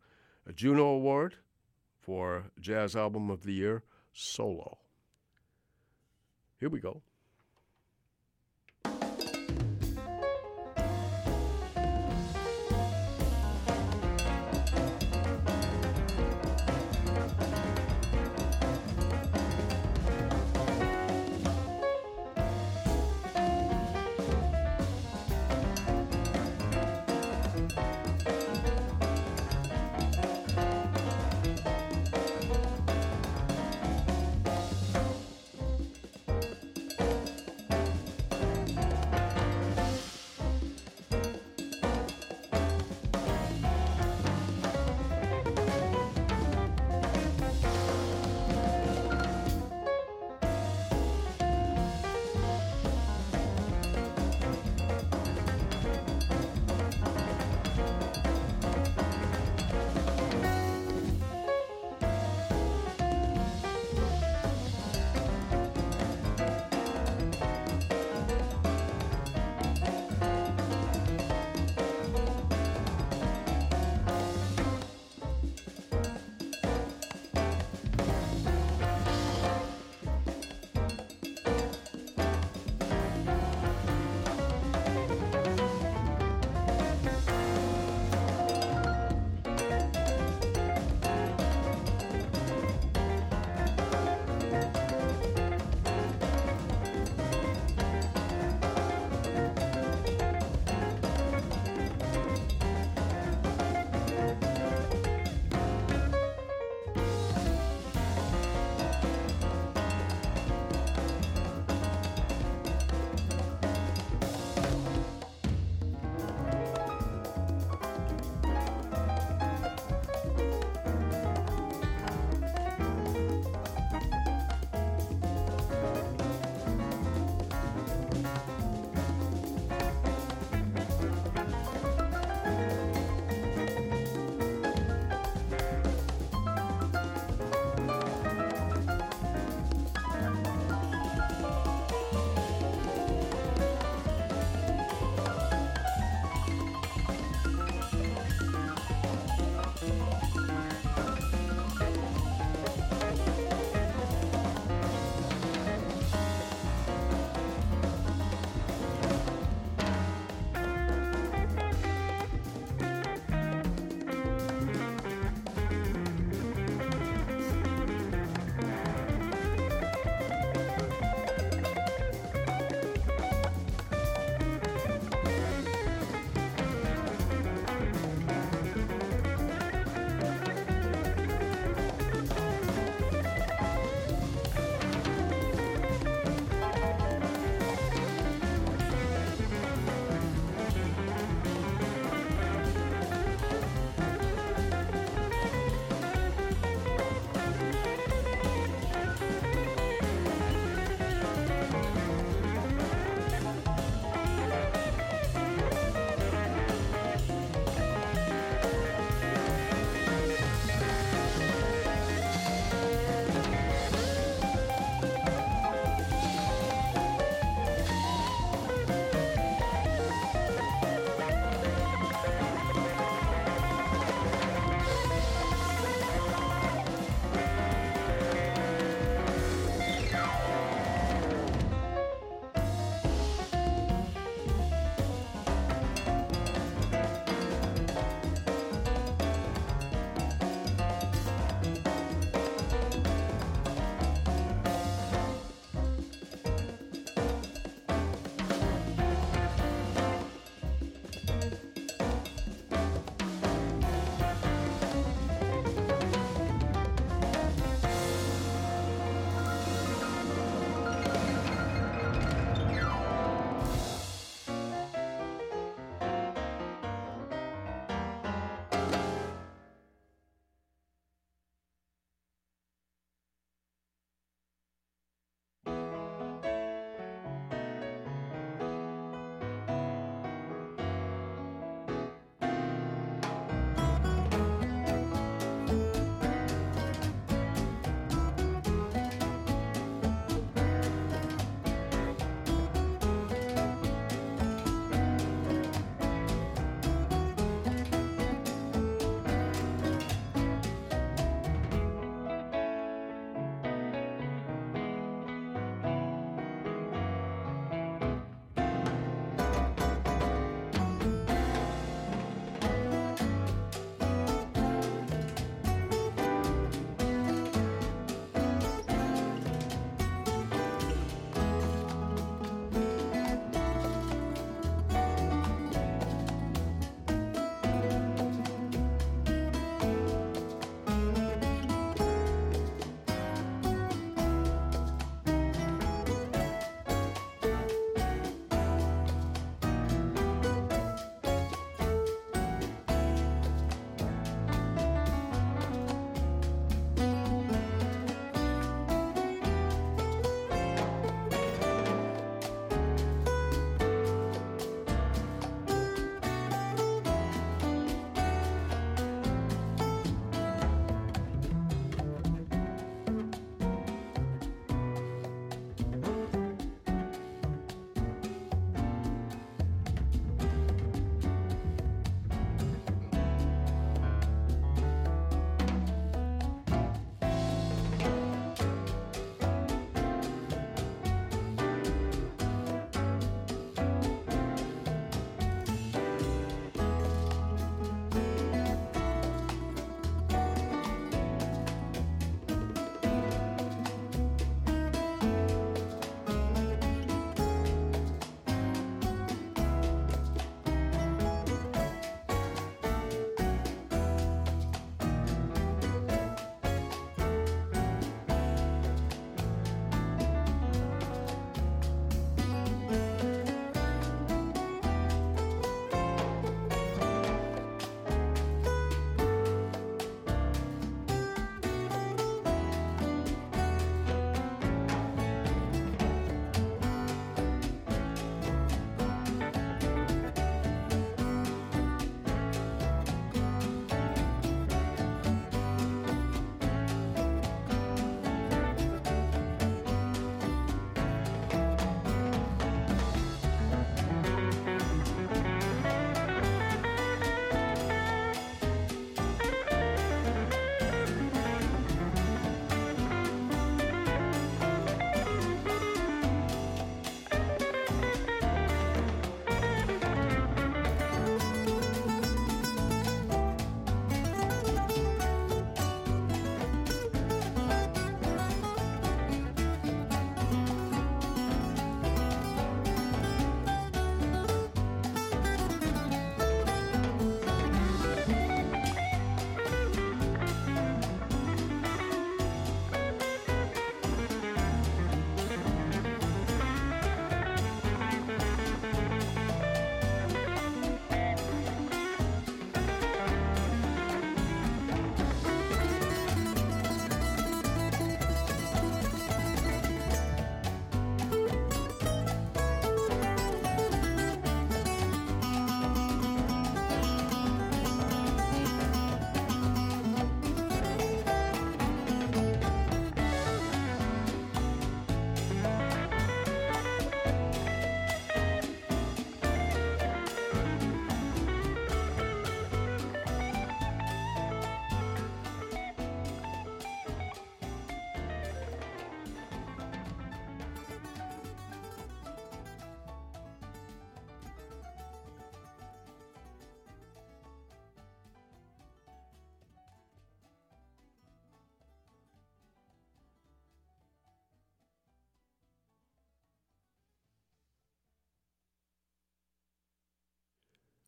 a Juno Award for Jazz Album of the Year solo. Here we go.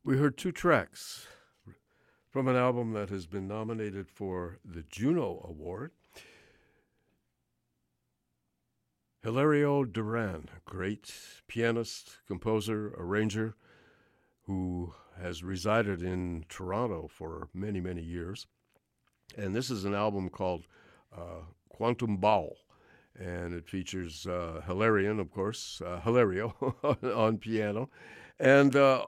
We heard two tracks from an album that has been nominated for the Juno Award. Hilario Duran, a great pianist, composer, arranger, who has resided in Toronto for many, many years. And this is an album called uh, Contumbao. And it features uh, Hilarion, of course, uh, Hilario on piano, and uh,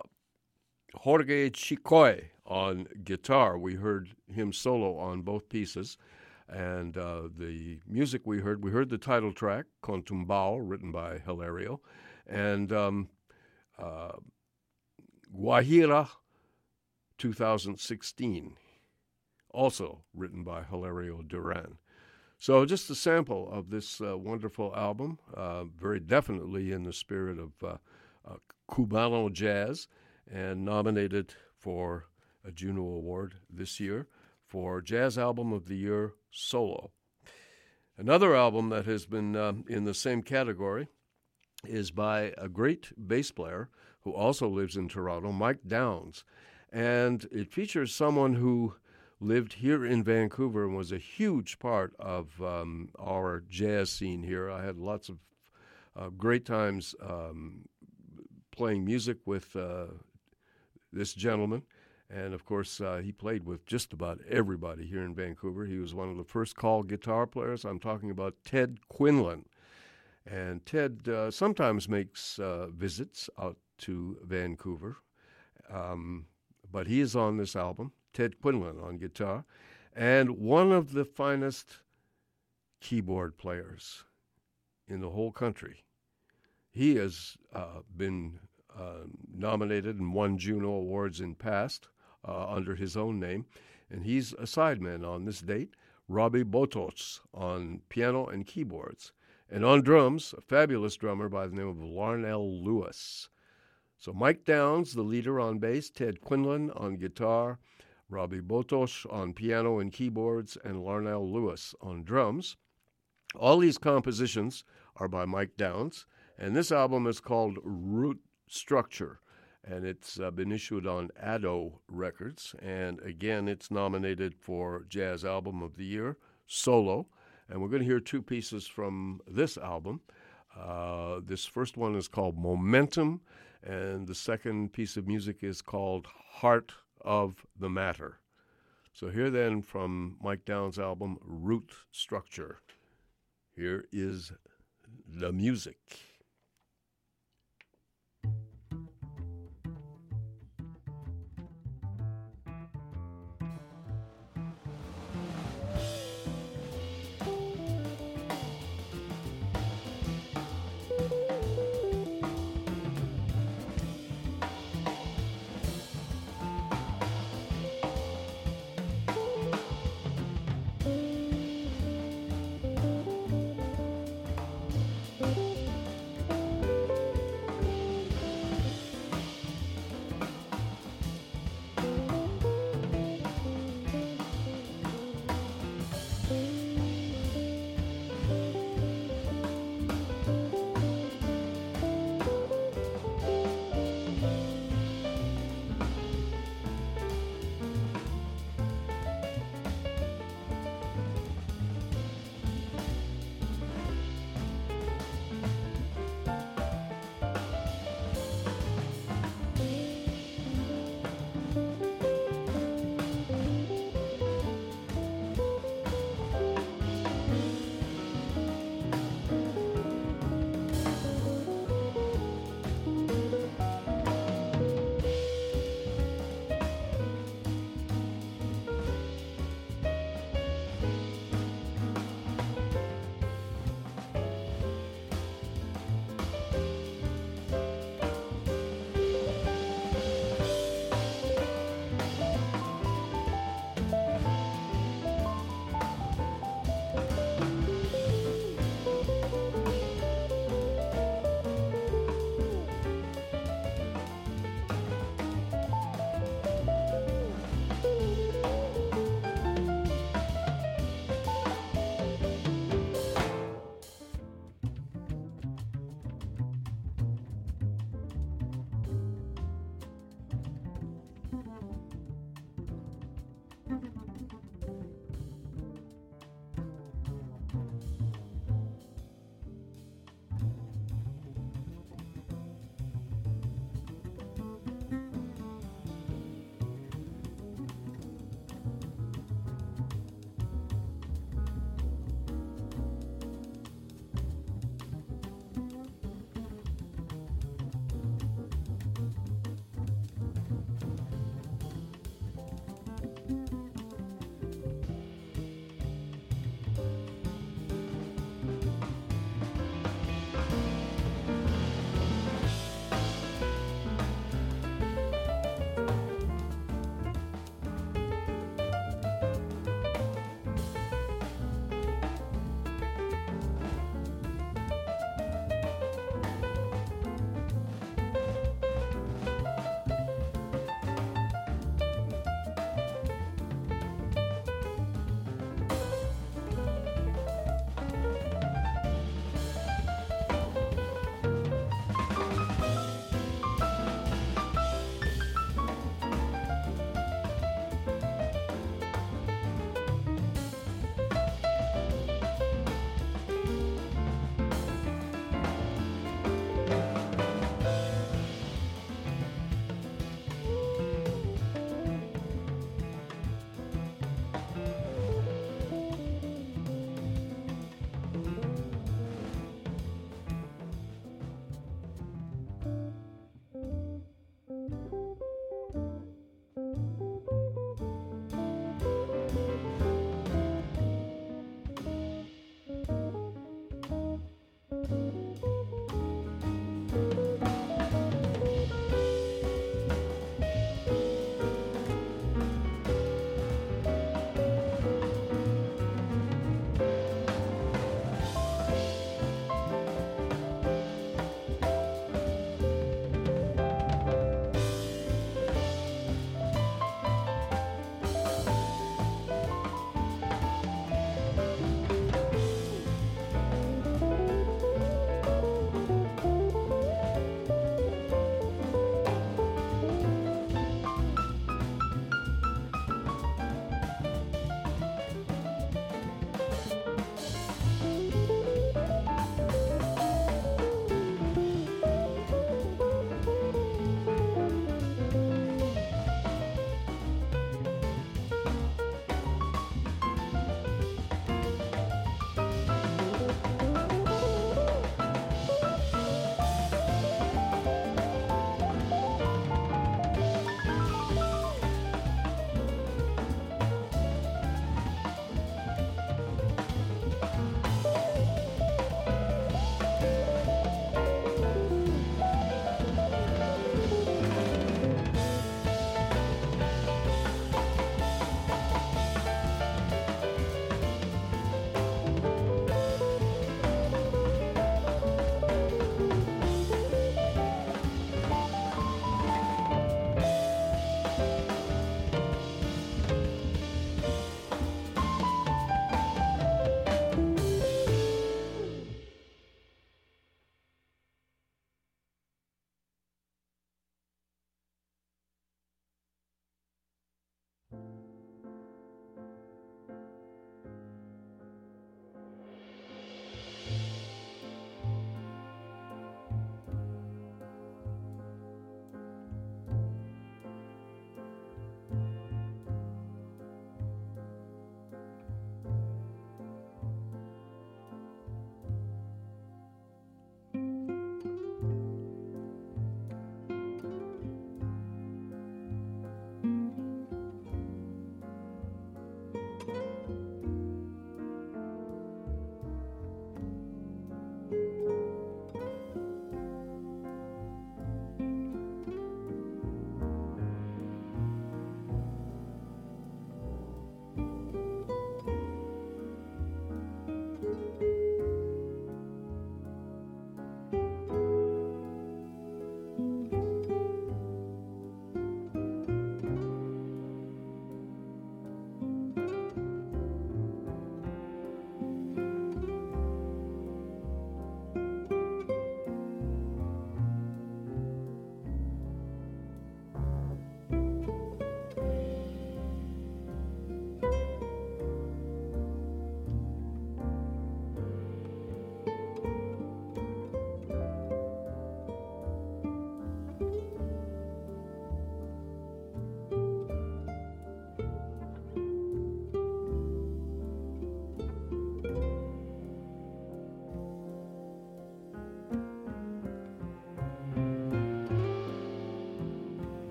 Jorge Chicoy on guitar. We heard him solo on both pieces. And uh, the music we heard, we heard the title track, Contumbao, written by Hilario, and um, uh, Guajira 2016, also written by Hilario Duran. So, just a sample of this uh, wonderful album, uh, very definitely in the spirit of uh, uh, Cubano jazz, and nominated for a Juno Award this year for Jazz Album of the Year Solo. Another album that has been um, in the same category is by a great bass player who also lives in Toronto, Mike Downs. And it features someone who lived here in Vancouver and was a huge part of um, our jazz scene here. I had lots of uh, great times um, playing music with uh, this gentleman. And of course, uh, he played with just about everybody here in Vancouver. He was one of the first call guitar players. I'm talking about Ted Quinlan. And Ted uh, sometimes makes uh, visits out to Vancouver, um, but he is on this album, Ted Quinlan on guitar, and one of the finest keyboard players in the whole country. He has uh, been nominated and won Juno Awards in past uh, under his own name, and he's a sideman on this date. Robbie Botos on piano and keyboards, and on drums, a fabulous drummer by the name of Larnell Lewis. So Mike Downs, the leader on bass, Ted Quinlan on guitar, Robbie Botos on piano and keyboards, and Larnell Lewis on drums. All these compositions are by Mike Downs, and this album is called Root Structure and it's uh, been issued on Addo Records. And again, it's nominated for Jazz Album of the Year, solo. And we're going to hear two pieces from this album. Uh, this first one is called Momentum, and the second piece of music is called Heart of the Matter. So, here then from Mike Downs' album, Root Structure, here is the music.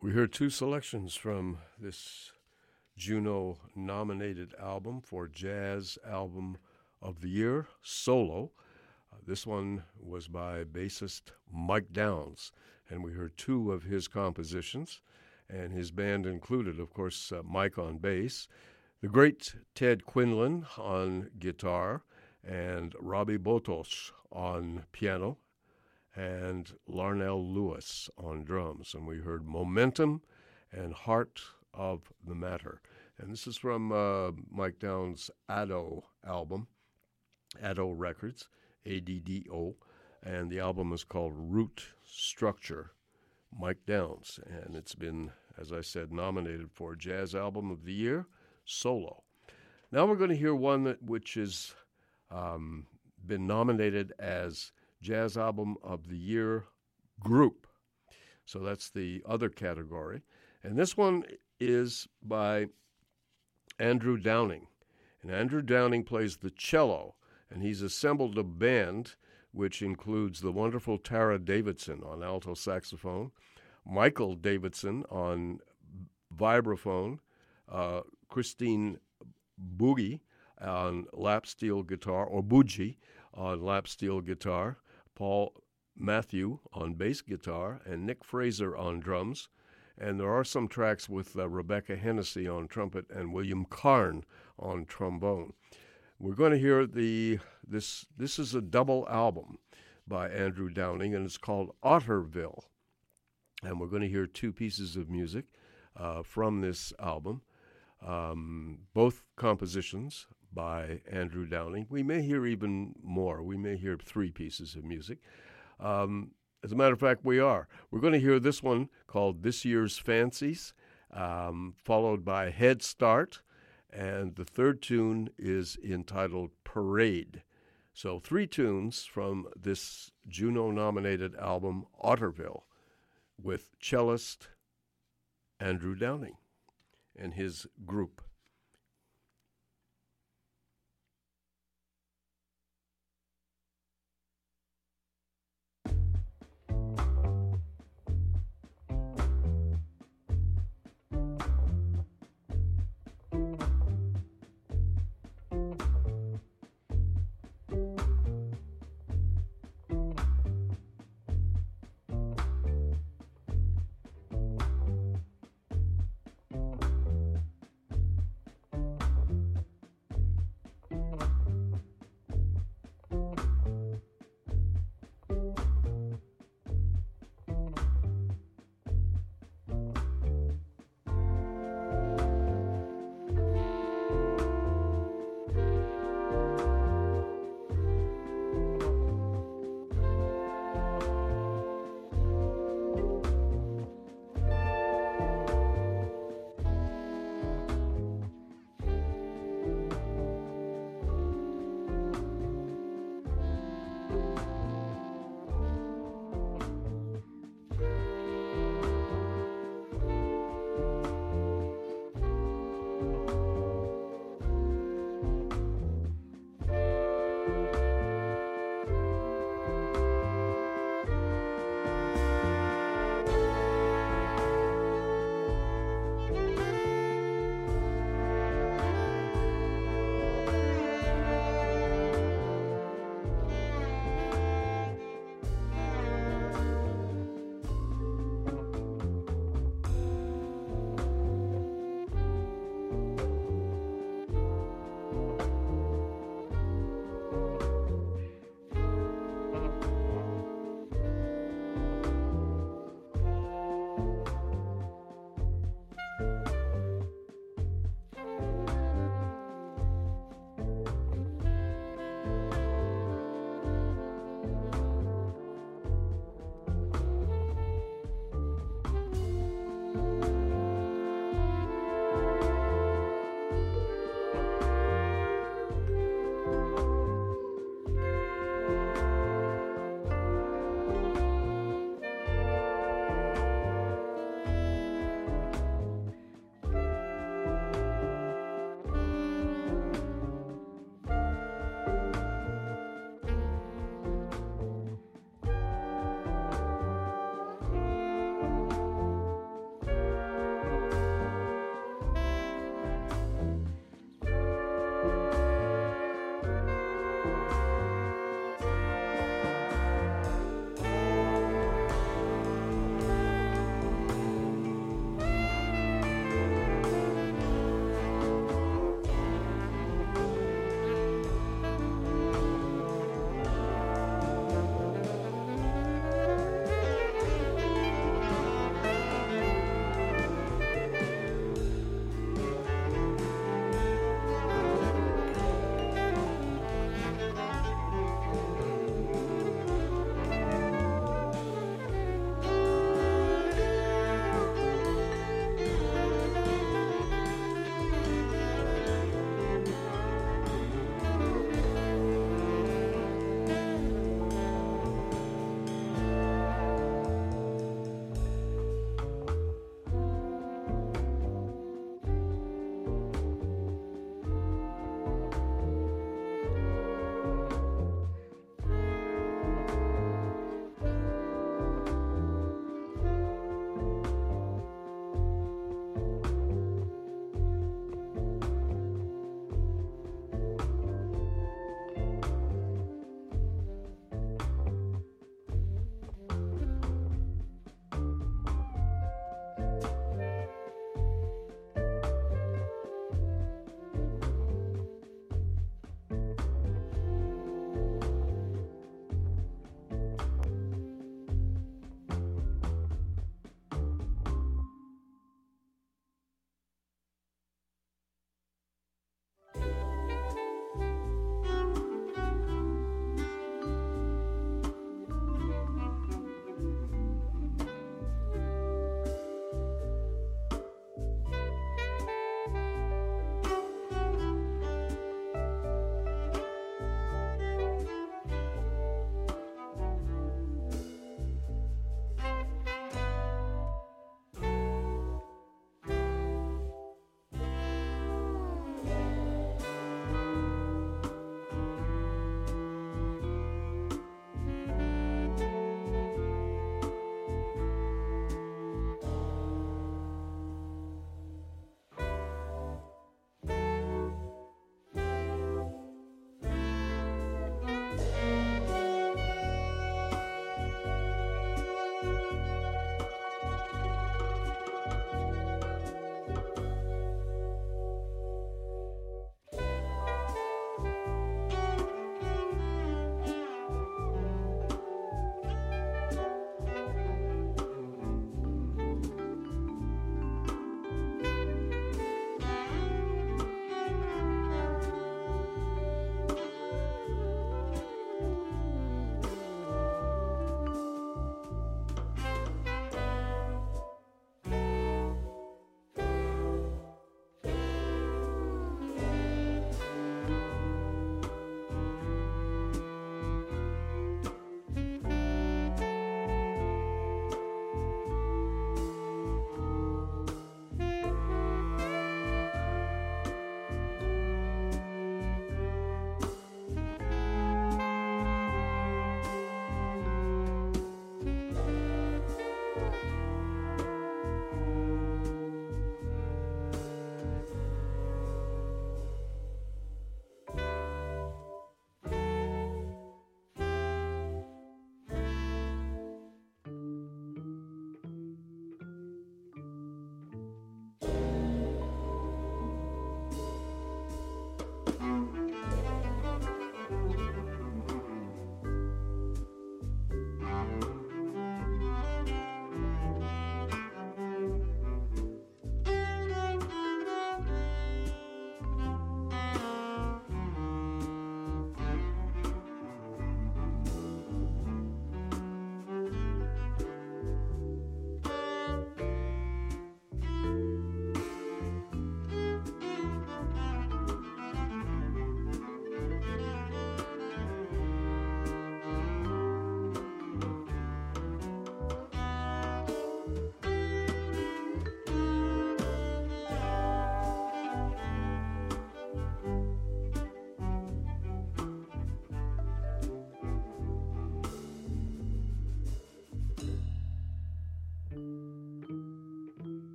We heard two selections from this Juno nominated album for Jazz Album of the Year, Solo. Uh, this one was by bassist Mike Downs, and we heard two of his compositions, and his band included, of course, uh, Mike on bass, the great Ted Quinlan on guitar, and Robi Botos on piano, and Larnell Lewis on drums. And we heard Momentum and Heart of the Matter. And this is from uh, Mike Downs' Addo album, Addo Records, A D D O. And the album is called Root Structure, Mike Downs. And it's been, as I said, nominated for Jazz Album of the Year, Solo. Now we're going to hear one that, which has um, been nominated as Jazz Album of the Year Group. So that's the other category. And this one is by Andrew Downing. And Andrew Downing plays the cello, and he's assembled a band which includes the wonderful Tara Davidson on alto saxophone, Michael Davidson on vibraphone, uh, Christine Bougie on lap steel guitar, or Bougie on lap steel guitar, Paul Matthew on bass guitar, and Nick Fraser on drums. And there are some tracks with uh, Rebecca Hennessy on trumpet and William Carn on trombone. We're going to hear the this this is a double album by Andrew Downing, and it's called Otterville. And we're going to hear two pieces of music uh, from this album, um, both compositions by Andrew Downing. We may hear even more. We may hear three pieces of music. Um, as a matter of fact, we are. We're going to hear this one called This Year's Fancies, um, followed by Head Start, and the third tune is entitled Parade. So, three tunes from this Juno nominated album, Otterville, with cellist Andrew Downing and his group.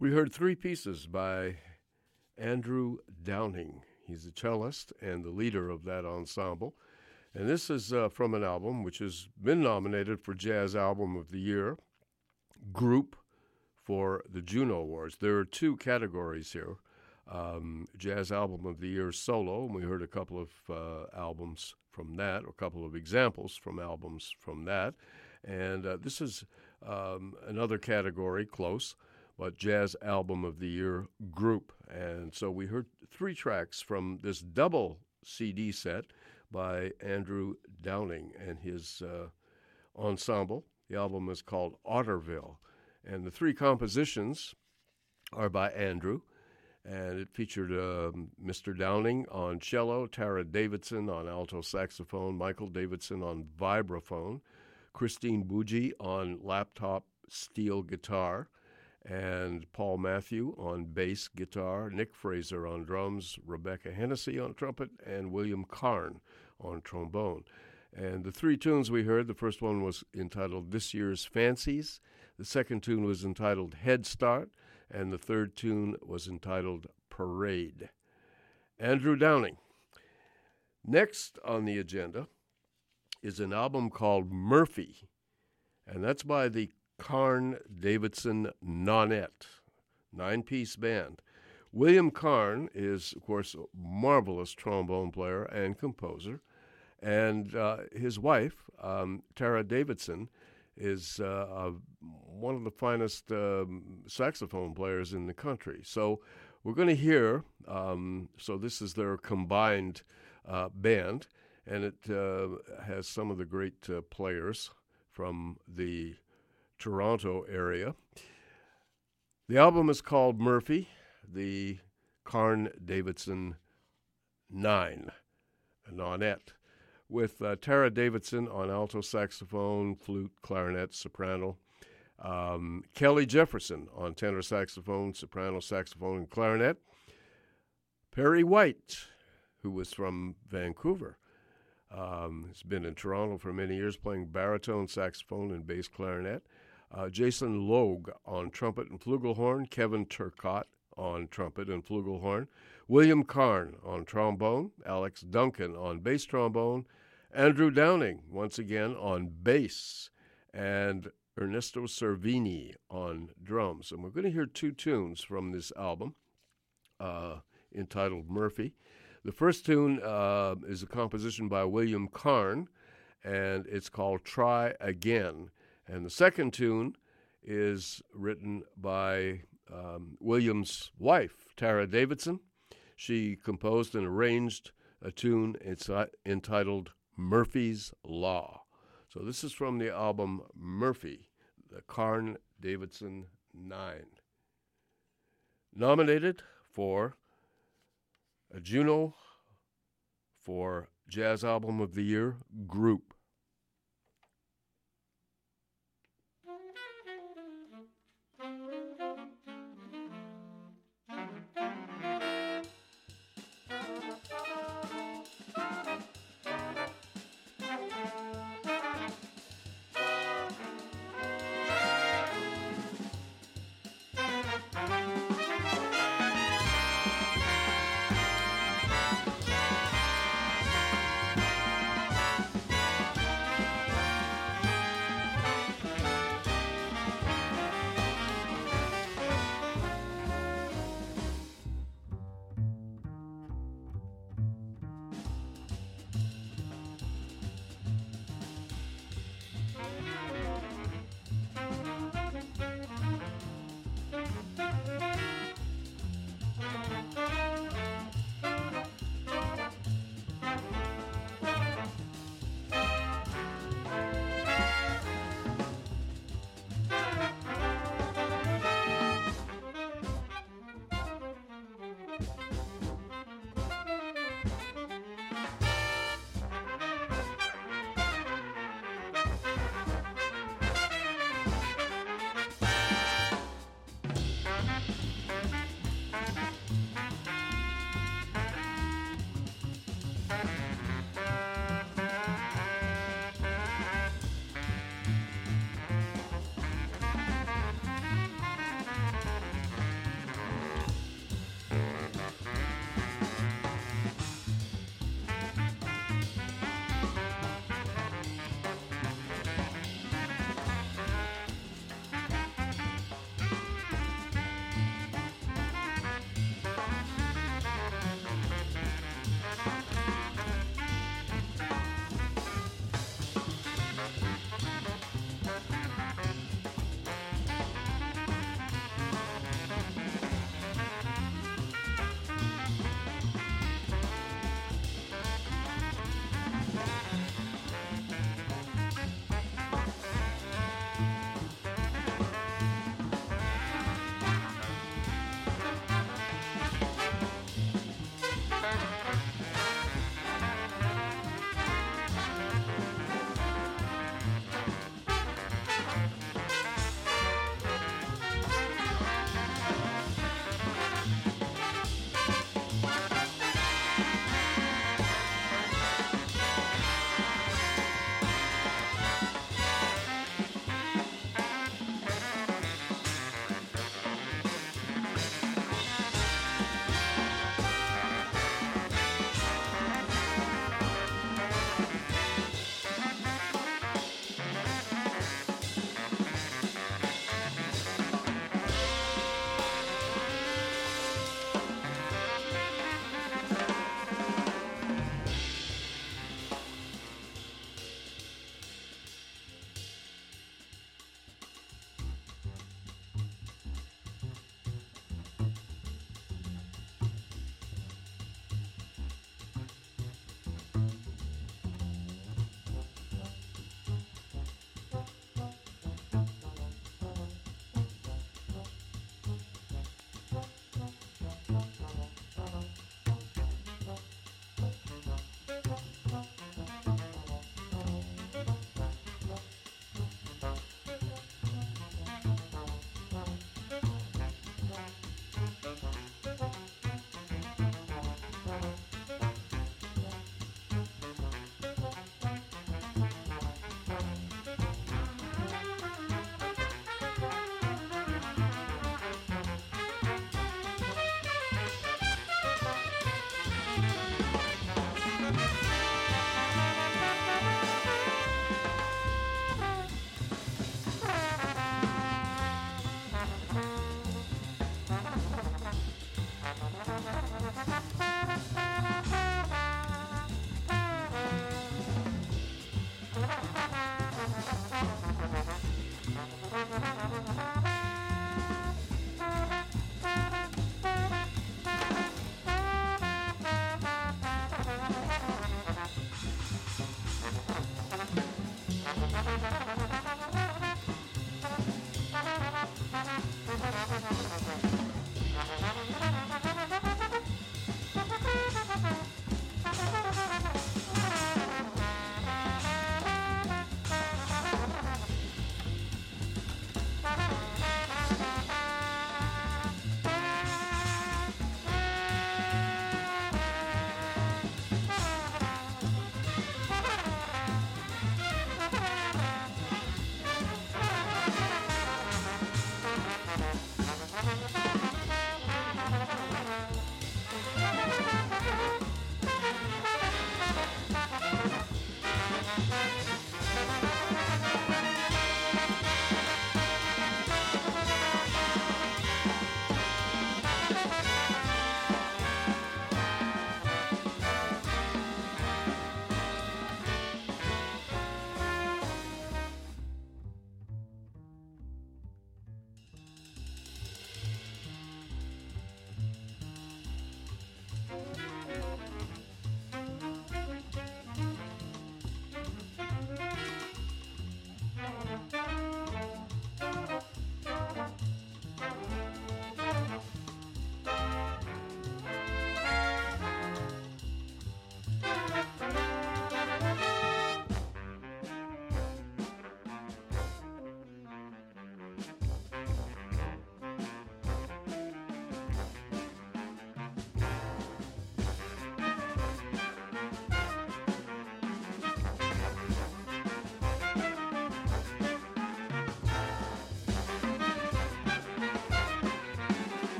We heard three pieces by Andrew Downing. He's a cellist and the leader of that ensemble. And this is uh, from an album which has been nominated for Jazz Album of the Year, Group for the Juno Awards. There are two categories here um, Jazz Album of the Year solo, and we heard a couple of uh, albums from that, a couple of examples from albums from that. And uh, this is um, another category, close, but Jazz Album of the Year group. And so we heard three tracks from this double CD set by Andrew Downing and his uh, ensemble. The album is called Otterville. And the three compositions are by Andrew. And it featured uh, Mr. Downing on cello, Tara Davidson on alto saxophone, Michael Davidson on vibraphone, Christine Bougie on laptop steel guitar, and Paul Matthew on bass guitar, Nick Fraser on drums, Rebecca Hennessy on trumpet, and William Carn on trombone. And the three tunes we heard the first one was entitled This Year's Fancies, the second tune was entitled Head Start, and the third tune was entitled Parade. Andrew Downing. Next on the agenda is an album called Murphy, and that's by the Carn Davidson Nonet, nine piece band. William Carn is, of course, a marvelous trombone player and composer, and uh, his wife, um, Tara Davidson, is uh, one of the finest um, saxophone players in the country. So we're going to hear, um, so this is their combined uh, band, and it uh, has some of the great uh, players from the Toronto area. The album is called Murphy, the Carn Davidson Nine, a nonette, with uh, Tara Davidson on alto saxophone, flute, clarinet, soprano. Um, Kelly Jefferson on tenor saxophone, soprano saxophone, and clarinet. Perry White, who was from Vancouver, um, has been in Toronto for many years playing baritone saxophone and bass clarinet. Uh, Jason Logue on trumpet and flugelhorn, Kevin Turcotte on trumpet and flugelhorn, William Carn on trombone, Alex Duncan on bass trombone, Andrew Downing once again on bass, and Ernesto Cervini on drums. And we're going to hear two tunes from this album uh, entitled Murphy. The first tune uh, is a composition by William Carn, and it's called Try Again. And the second tune is written by um, William's wife, Tara Davidson. She composed and arranged a tune it's entitled Murphy's Law. So this is from the album Murphy, the Carn Davidson Nine. Nominated for a Juno for Jazz Album of the Year Group.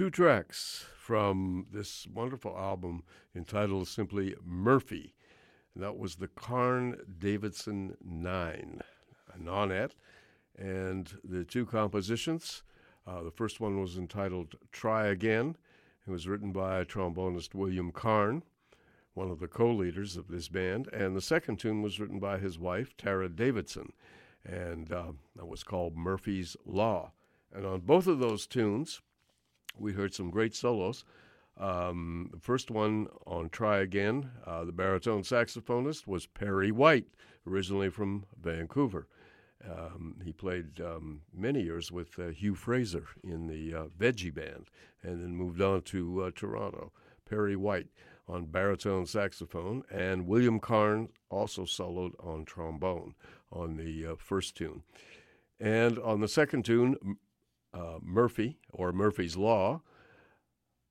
Two tracks from this wonderful album entitled simply Murphy. And that was the Carn Davidson Nine, a nonet. And the two compositions, uh, the first one was entitled Try Again. It was written by trombonist William Carn, one of the co leaders of this band. And the second tune was written by his wife, Tara Davidson. And uh, that was called Murphy's Law. And on both of those tunes, we heard some great solos. Um, the first one on Try Again, uh, the baritone saxophonist was Perry White, originally from Vancouver. Um, he played um, many years with uh, Hugh Fraser in the uh, VEJI Band and then moved on to uh, Toronto. Perry White on baritone saxophone, and William Carn also soloed on trombone on the uh, first tune. And on the second tune, uh, Murphy, or Murphy's Law,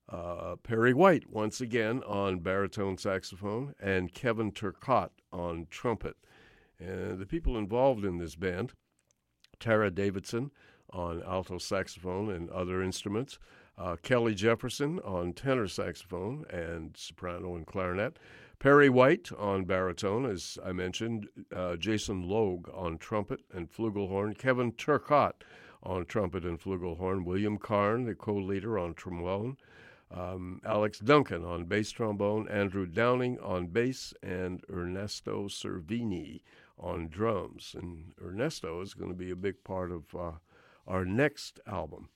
uh, Perry White once again on baritone saxophone, and Kevin Turcotte on trumpet. And the people involved in this band Tara Davidson on alto saxophone and other instruments, uh, Kelly Jefferson on tenor saxophone and soprano and clarinet, Perry White on baritone, as I mentioned, uh, Jason Logue on trumpet and flugelhorn, Kevin Turcotte on trumpet and flugelhorn, William Carn, the co leader on trombone, um, Alex Duncan on bass trombone, Andrew Downing on bass, and Ernesto Cervini on drums. And Ernesto is going to be a big part of uh, our next album.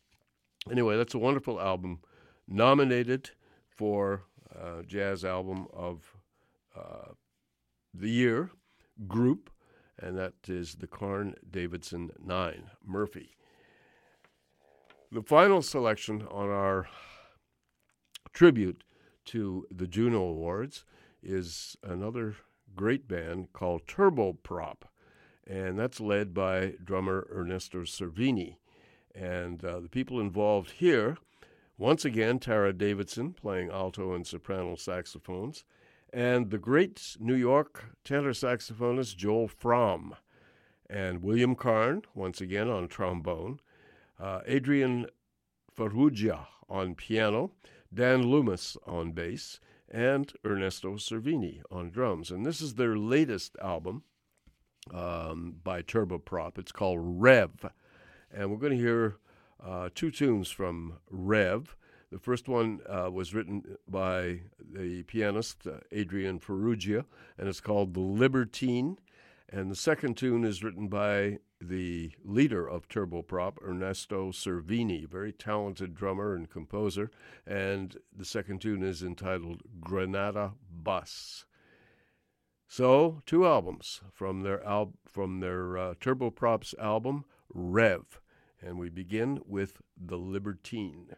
Anyway, that's a wonderful album, nominated for uh, Jazz Album of uh, the Year group, and that is the Carn Davidson 9, Murphy. The final selection on our tribute to the Juno Awards is another great band called Turboprop, and that's led by drummer Ernesto Cervini. And uh, the people involved here, once again, Tara Davidson playing alto and soprano saxophones, and the great New York tenor saxophonist Joel Frahm, and William Carn, once again on trombone, uh, Adrean Farrugia on piano, Dan Loomis on bass, and Ernesto Cervini on drums. And this is their latest album um, by Turboprop. It's called Rev. And we're going to hear uh, two tunes from Rev. The first one uh, was written by the pianist uh, Adrean Farrugia, and it's called The Libertine. And the second tune is written by the leader of Turboprop, Ernesto Cervini, very talented drummer and composer. And the second tune is entitled Granada Bus. So, two albums from their al- from their uh, Turboprop's album Rev, and we begin with The Libertine.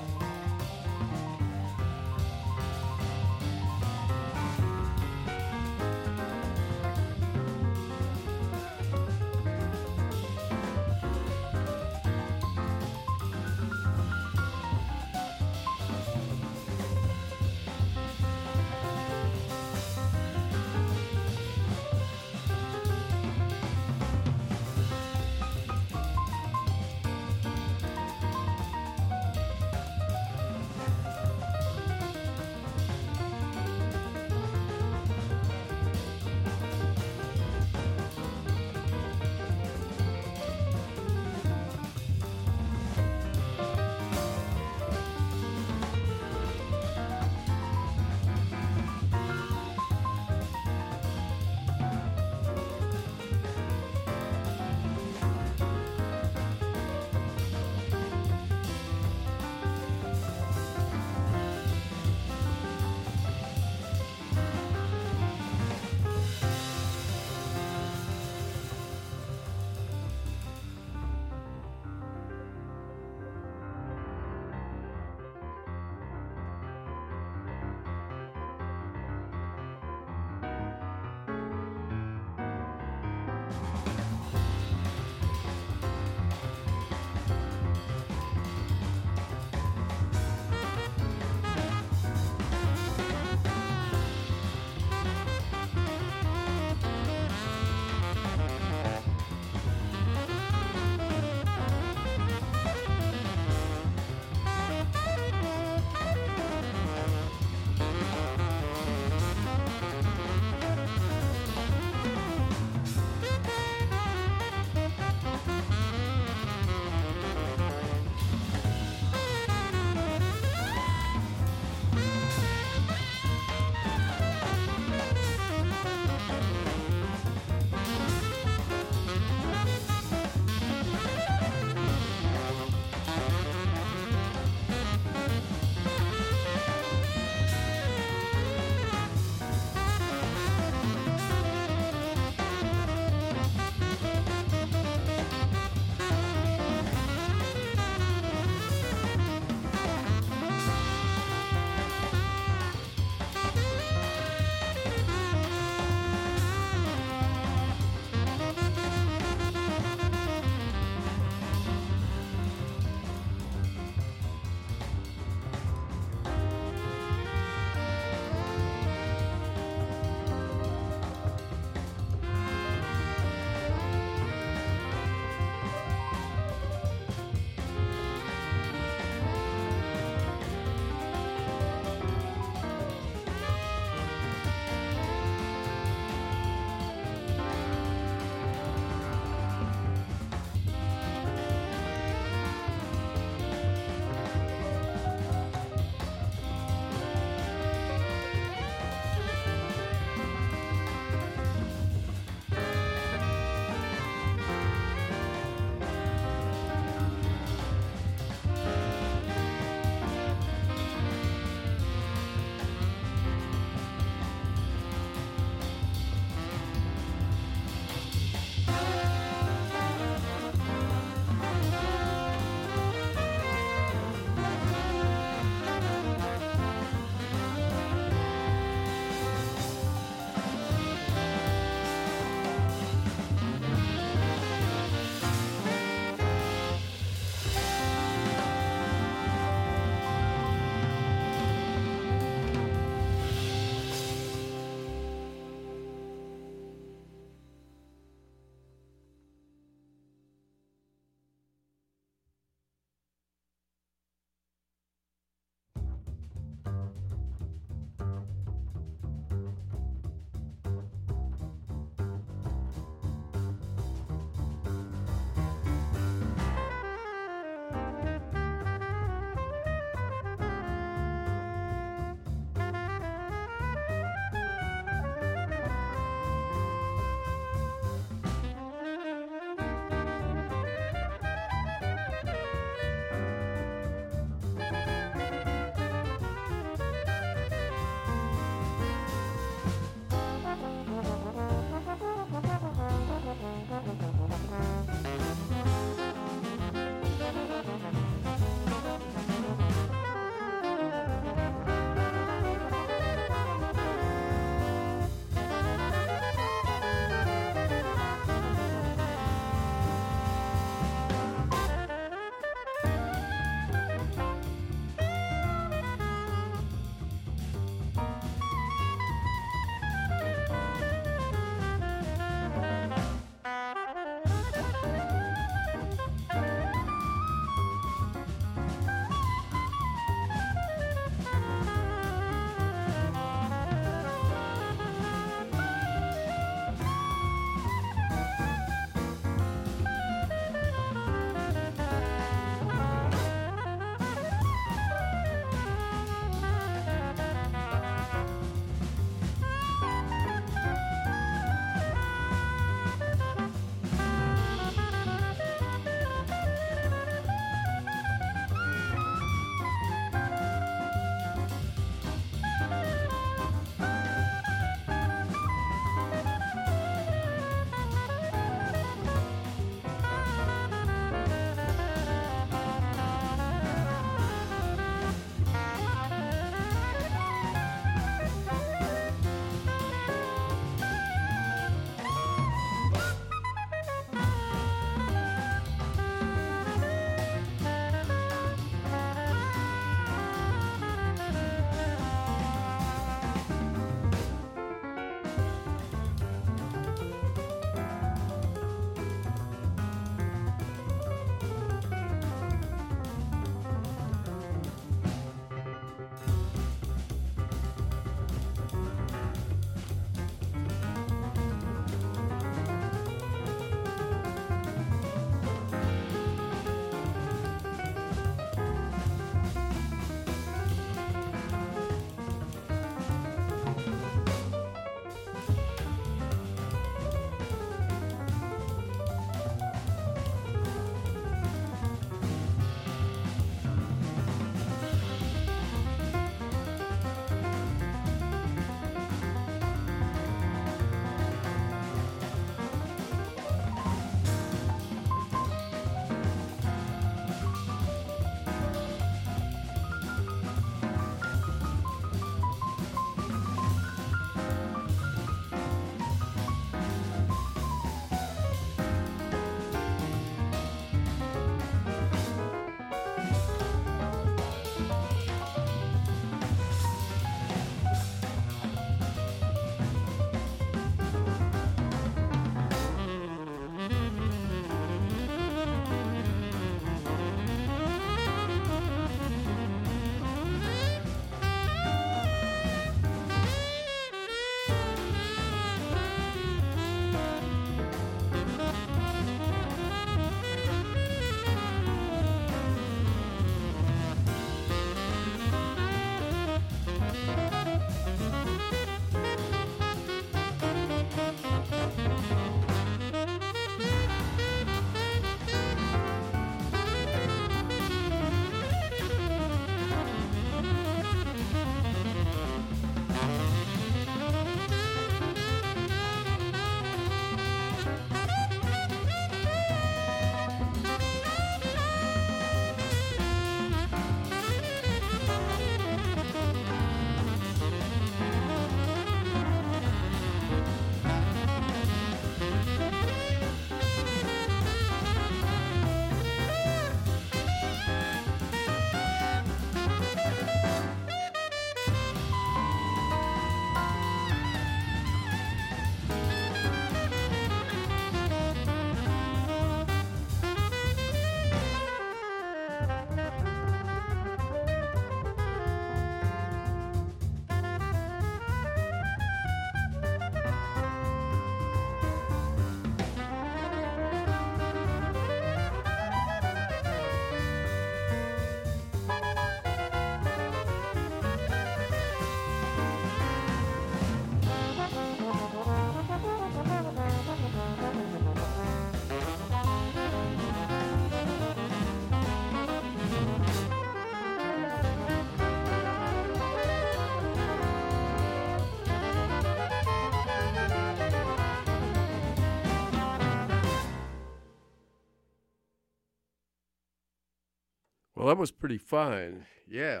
Was pretty fine. Yeah.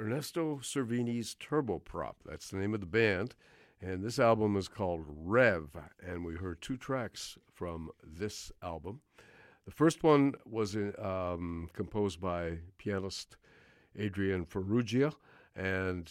Ernesto Cervini's Turboprop. That's the name of the band. And this album is called Rev. And we heard two tracks from this album. The first one was um, composed by pianist Adrean Farrugia, and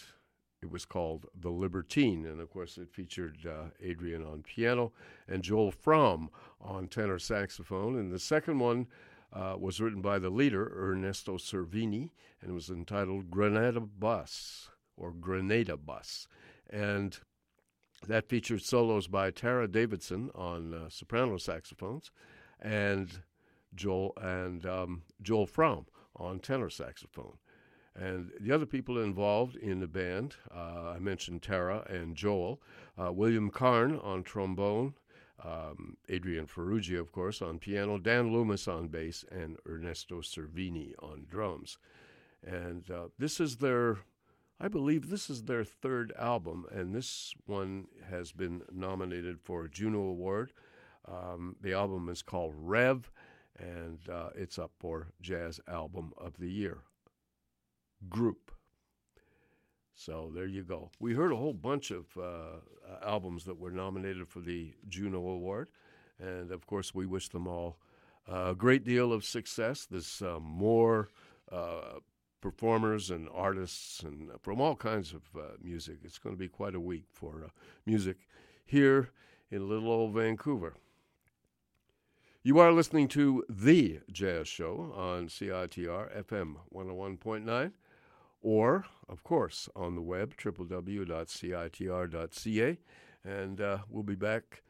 it was called The Libertine. And of course, it featured uh, Adrean on piano and Joel Frahm on tenor saxophone. And the second one uh, was written by the leader, Ernesto Cervini, and it was entitled Granada Bus or Grenada Bus. And that featured solos by Tara Davidson on uh, soprano saxophones and Joel and um, Joel Frahm on tenor saxophone. And the other people involved in the band, uh, I mentioned Tara and Joel, uh, William Carn on trombone, um, Adrean Farrugia, of course, on piano, Dan Loomis on bass, and Ernesto Cervini on drums. And uh, this is their, I believe this is their third album, and this one has been nominated for a Juno Award. Um, the album is called Rev, and uh, it's up for Jazz Album of the Year group. So there you go. We heard a whole bunch of uh, albums that were nominated for the Juno Award, and of course, we wish them all a great deal of success. There's uh, more uh, performers and artists and from all kinds of uh, music. It's going to be quite a week for uh, music here in little old Vancouver. You are listening to The Jazz Show on CITR FM 101.9 or, of course, on the web, www.citr.ca. And uh, we'll be back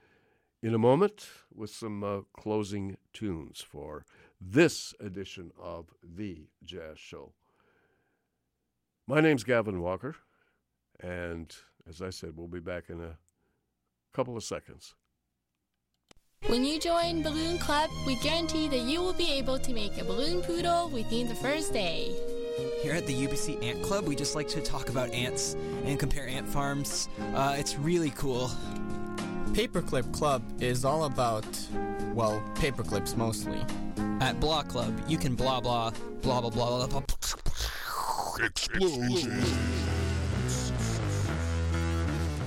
in a moment with some uh, closing tunes for this edition of The Jazz Show. My name's Gavin Walker, and as I said, we'll be back in a couple of seconds. When you join Balloon Club, we guarantee that you will be able to make a balloon poodle within the first day. Here at the UBC Ant Club, we just like to talk about ants and compare ant farms. Uh, it's really cool. Paperclip Club is all about, well, paperclips mostly. At Blah Club, you can blah blah blah blah blah blah. blah. Explosion.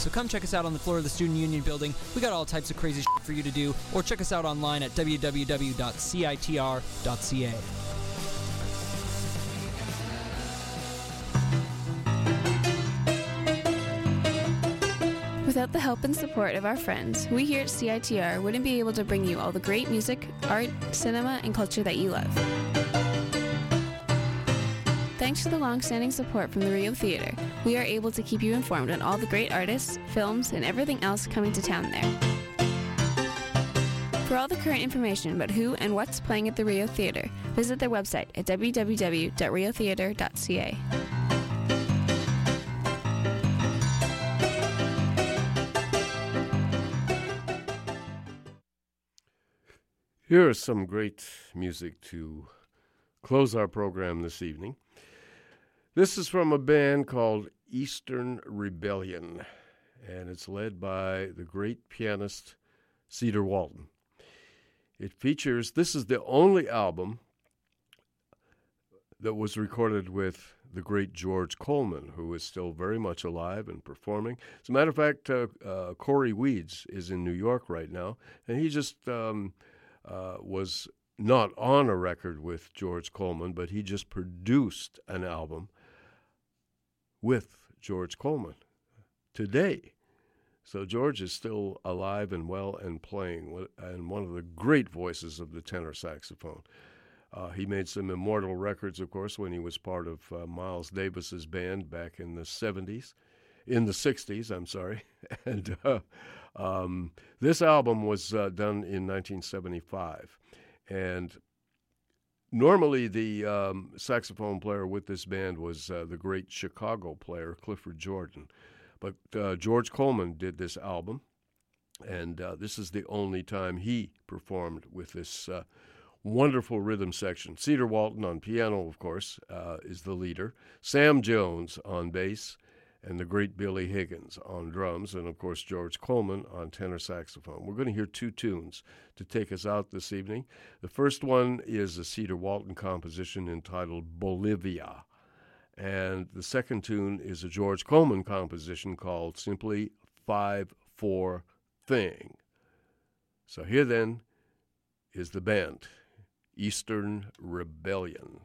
So come check us out on the floor of the Student Union building. We got all types of crazy shit for you to do, or check us out online at www.citr.ca. Without the help and support of our friends, we here at CITR wouldn't be able to bring you all the great music, art, cinema, and culture that you love. Thanks to the long-standing support from the Rio Theater, we are able to keep you informed on all the great artists, films, and everything else coming to town there. For all the current information about who and what's playing at the Rio Theater, visit their website at www.riotheater.ca. Here is some great music to close our program this evening. This is from a band called Eastern Rebellion, and it's led by the great pianist Cedar Walton. It features, this is the only album that was recorded with the great George Coleman, who is still very much alive and performing. As a matter of fact, uh, uh, Corey Weeds is in New York right now, and he just um, uh, was not on a record with George Coleman, but he just produced an album with George Coleman today. So George is still alive and well and playing, and one of the great voices of the tenor saxophone. Uh, he made some immortal records, of course, when he was part of uh, Miles Davis's band back in the 70s, in the 60s, I'm sorry. and uh, um, this album was uh, done in 1975. And Normally, the um, saxophone player with this band was uh, the great Chicago player Clifford Jordan, but uh, George Coleman did this album, and uh, this is the only time he performed with this uh, wonderful rhythm section. Cedar Walton on piano, of course, uh, is the leader. Sam Jones on bass, and the great Billy Higgins on drums, and of course George Coleman on tenor saxophone. We're going to hear two tunes to take us out this evening. The first one is a Cedar Walton composition entitled Bolivia, and the second tune is a George Coleman composition called simply 5 4 Thing. So here then is the band, Eastern Rebellion.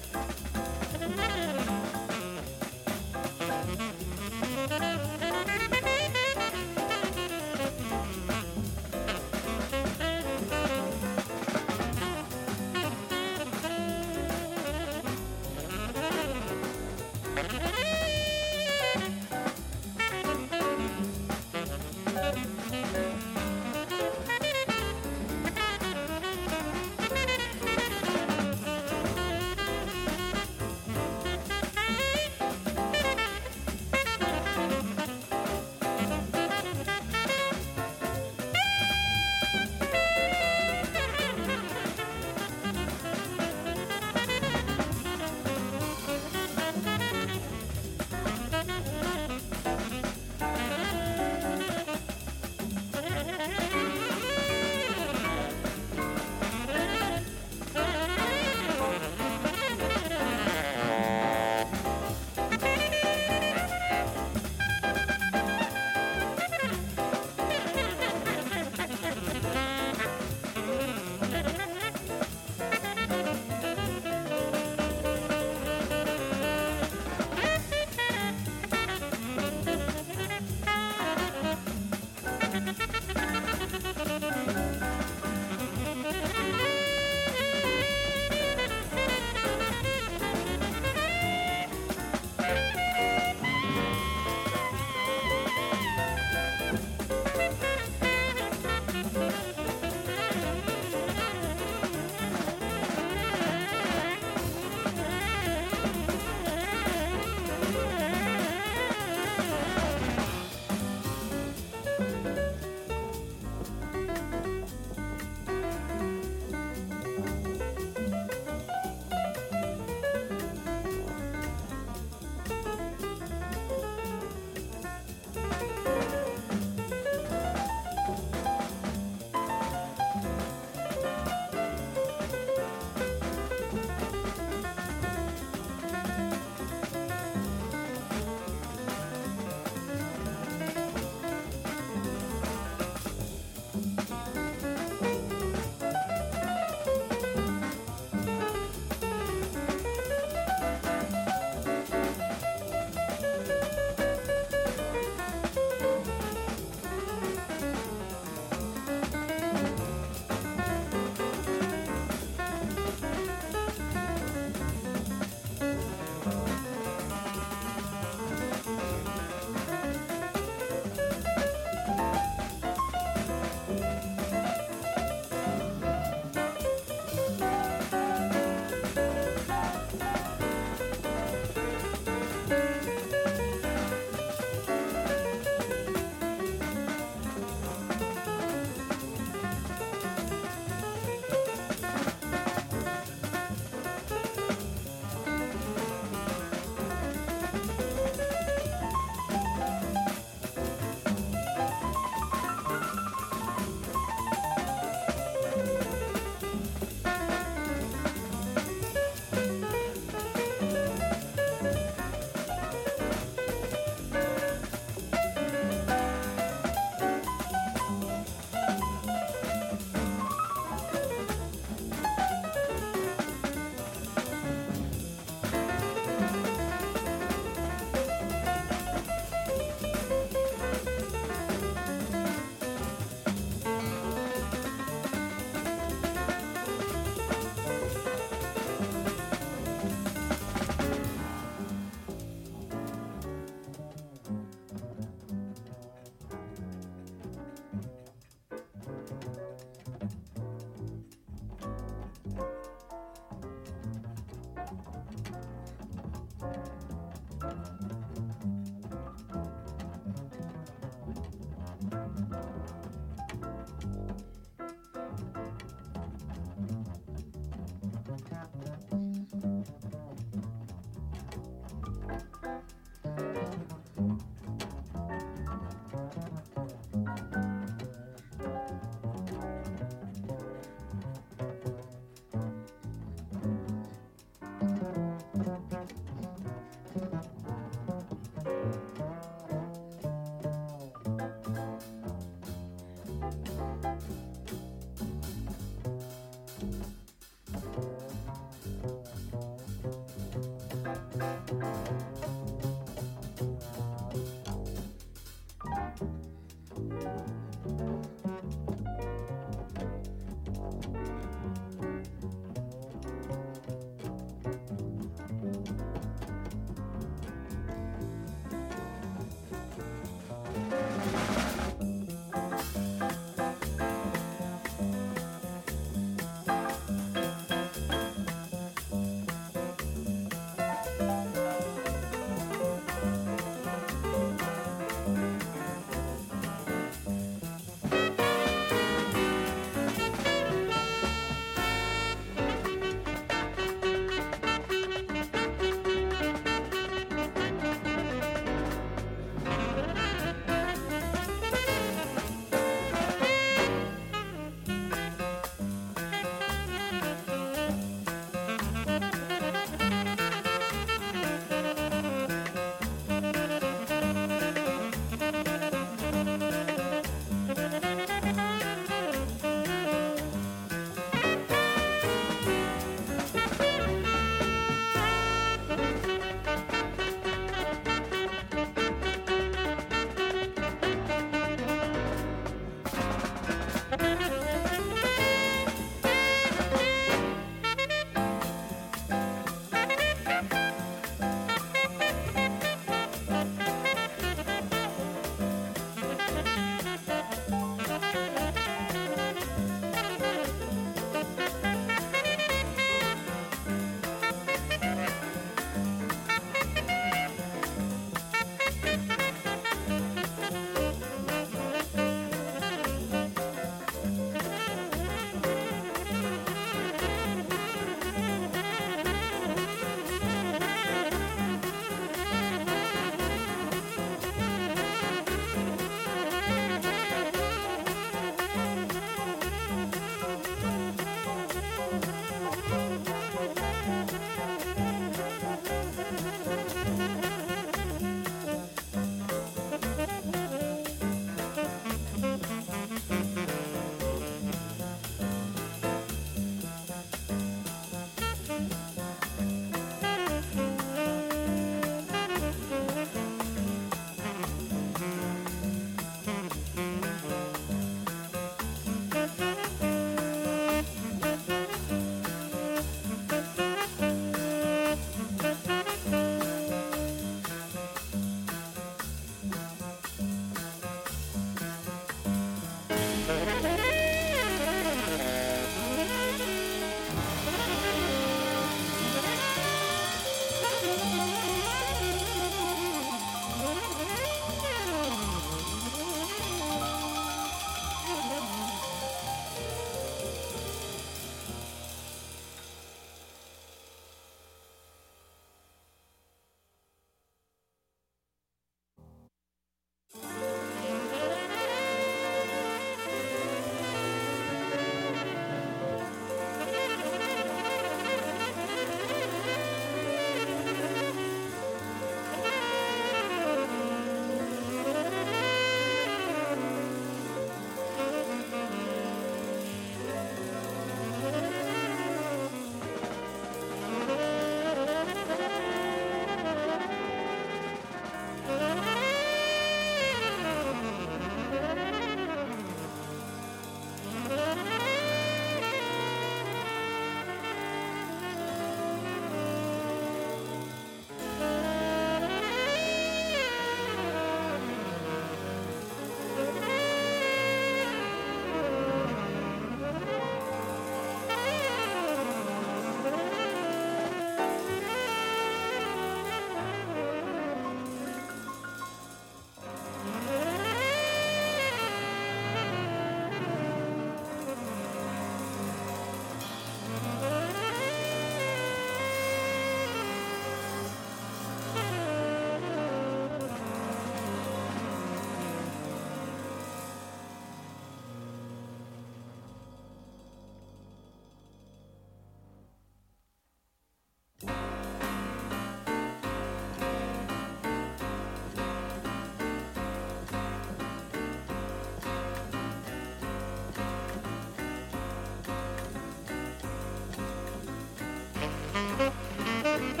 Thank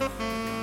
you.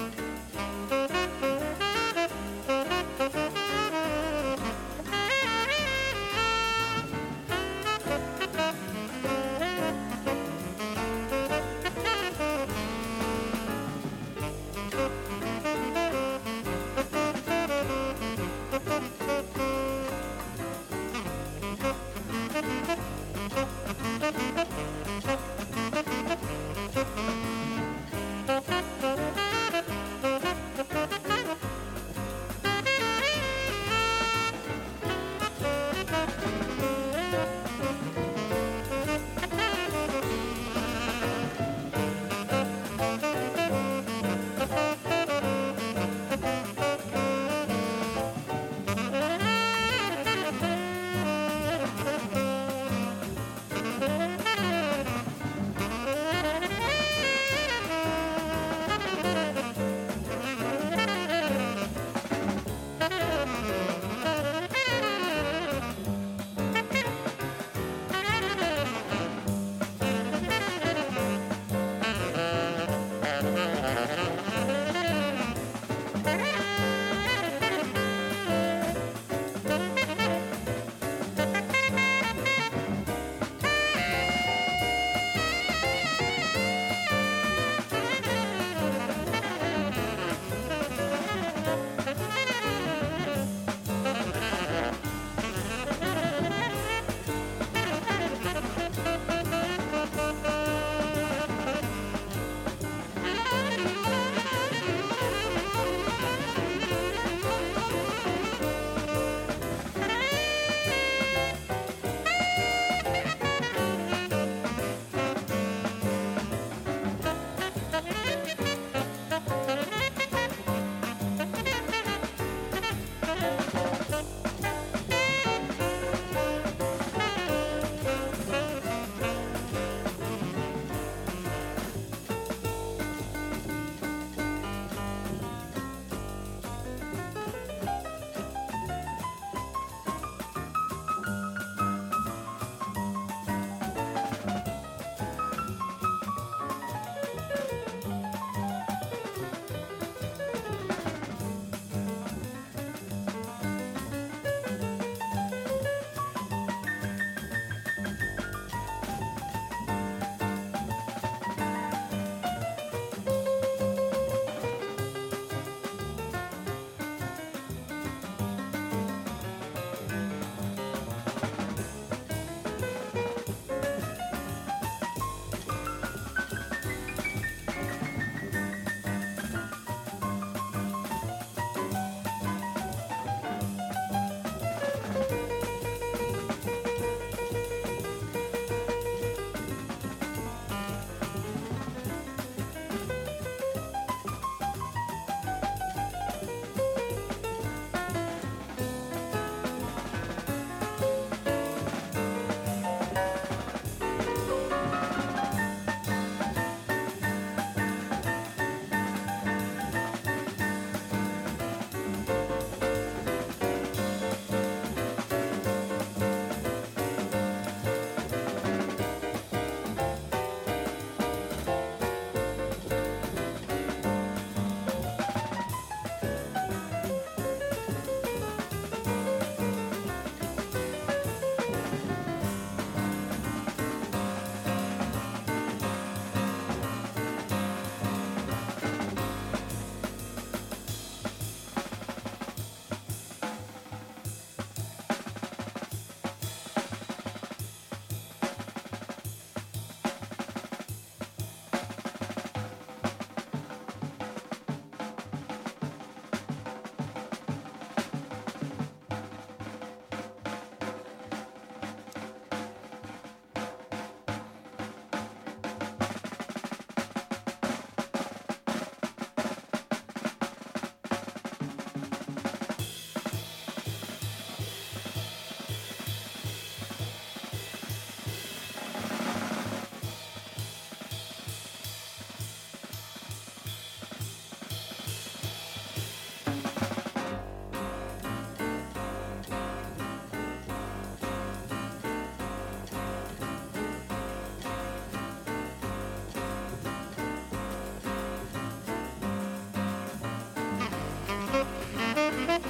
Thank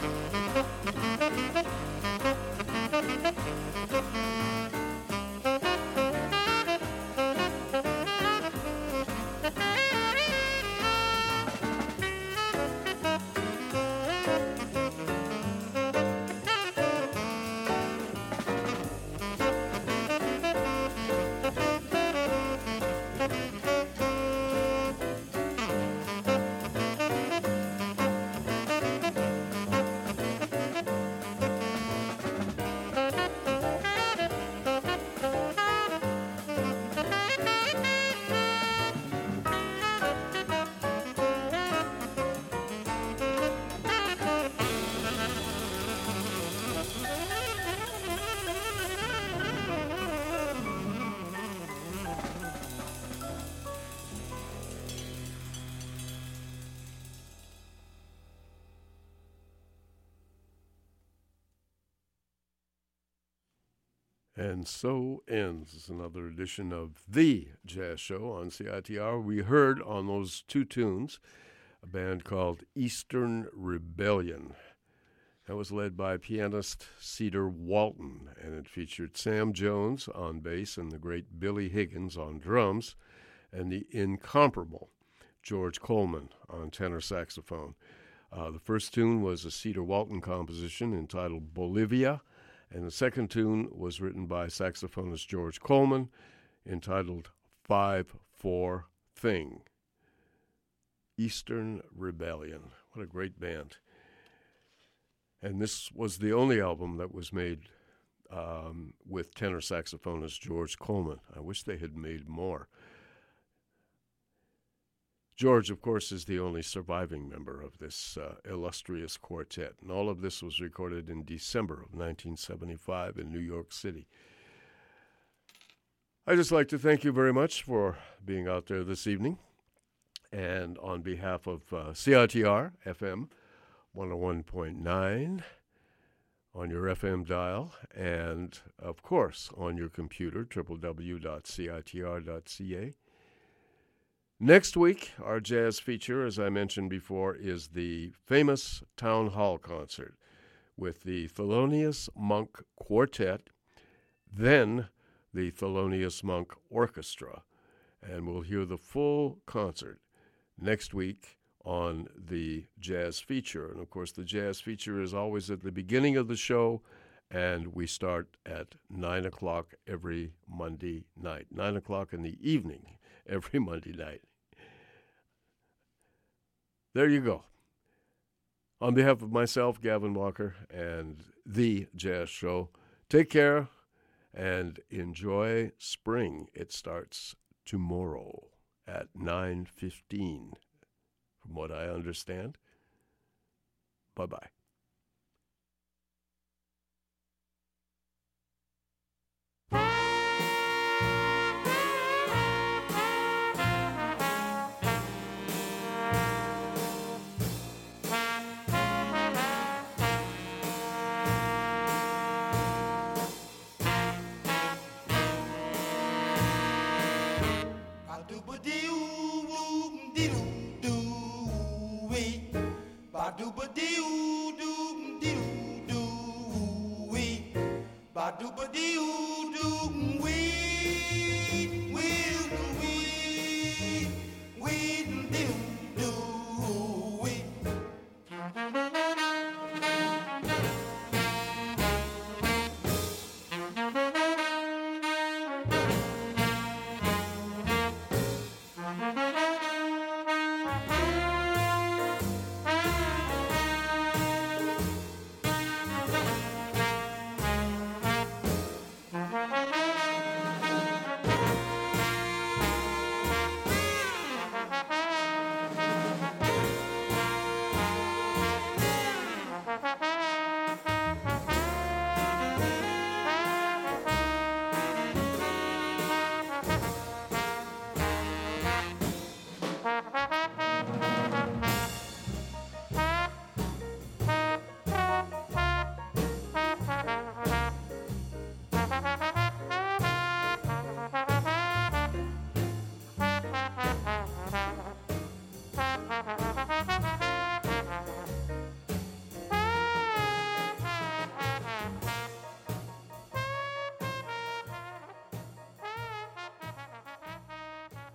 you. And so ends another edition of The Jazz Show on CITR. We heard on those two tunes a band called Eastern Rebellion. That was led by pianist Cedar Walton, and it featured Sam Jones on bass and the great Billy Higgins on drums, and the incomparable George Coleman on tenor saxophone. Uh, the first tune was a Cedar Walton composition entitled Bolivia. And the second tune was written by saxophonist George Coleman, entitled 5 4 Thing. Eastern Rebellion. What a great band. And this was the only album that was made um, with tenor saxophonist George Coleman. I wish they had made more. George, of course, is the only surviving member of this uh, illustrious quartet, and all of this was recorded in December of 1975 in New York City. I'd just like to thank you very much for being out there this evening. And on behalf of uh, CITR FM 101.9 on your FM dial, and of course on your computer, www.citr.ca. Next week, our jazz feature, as I mentioned before, is the famous Town Hall concert with the Thelonious Monk Quartet, then the Thelonious Monk Orchestra. And we'll hear the full concert next week on the jazz feature. And of course, the jazz feature is always at the beginning of the show, and we start at 9 o'clock every Monday night, 9 o'clock in the evening every Monday night. There you go. On behalf of myself, Gavin Walker, and the Jazz Show, take care and enjoy spring. It starts tomorrow at 9:15 from what I understand. Bye-bye. dooba doo doo doo doo wee, ba dooba doo doo wee.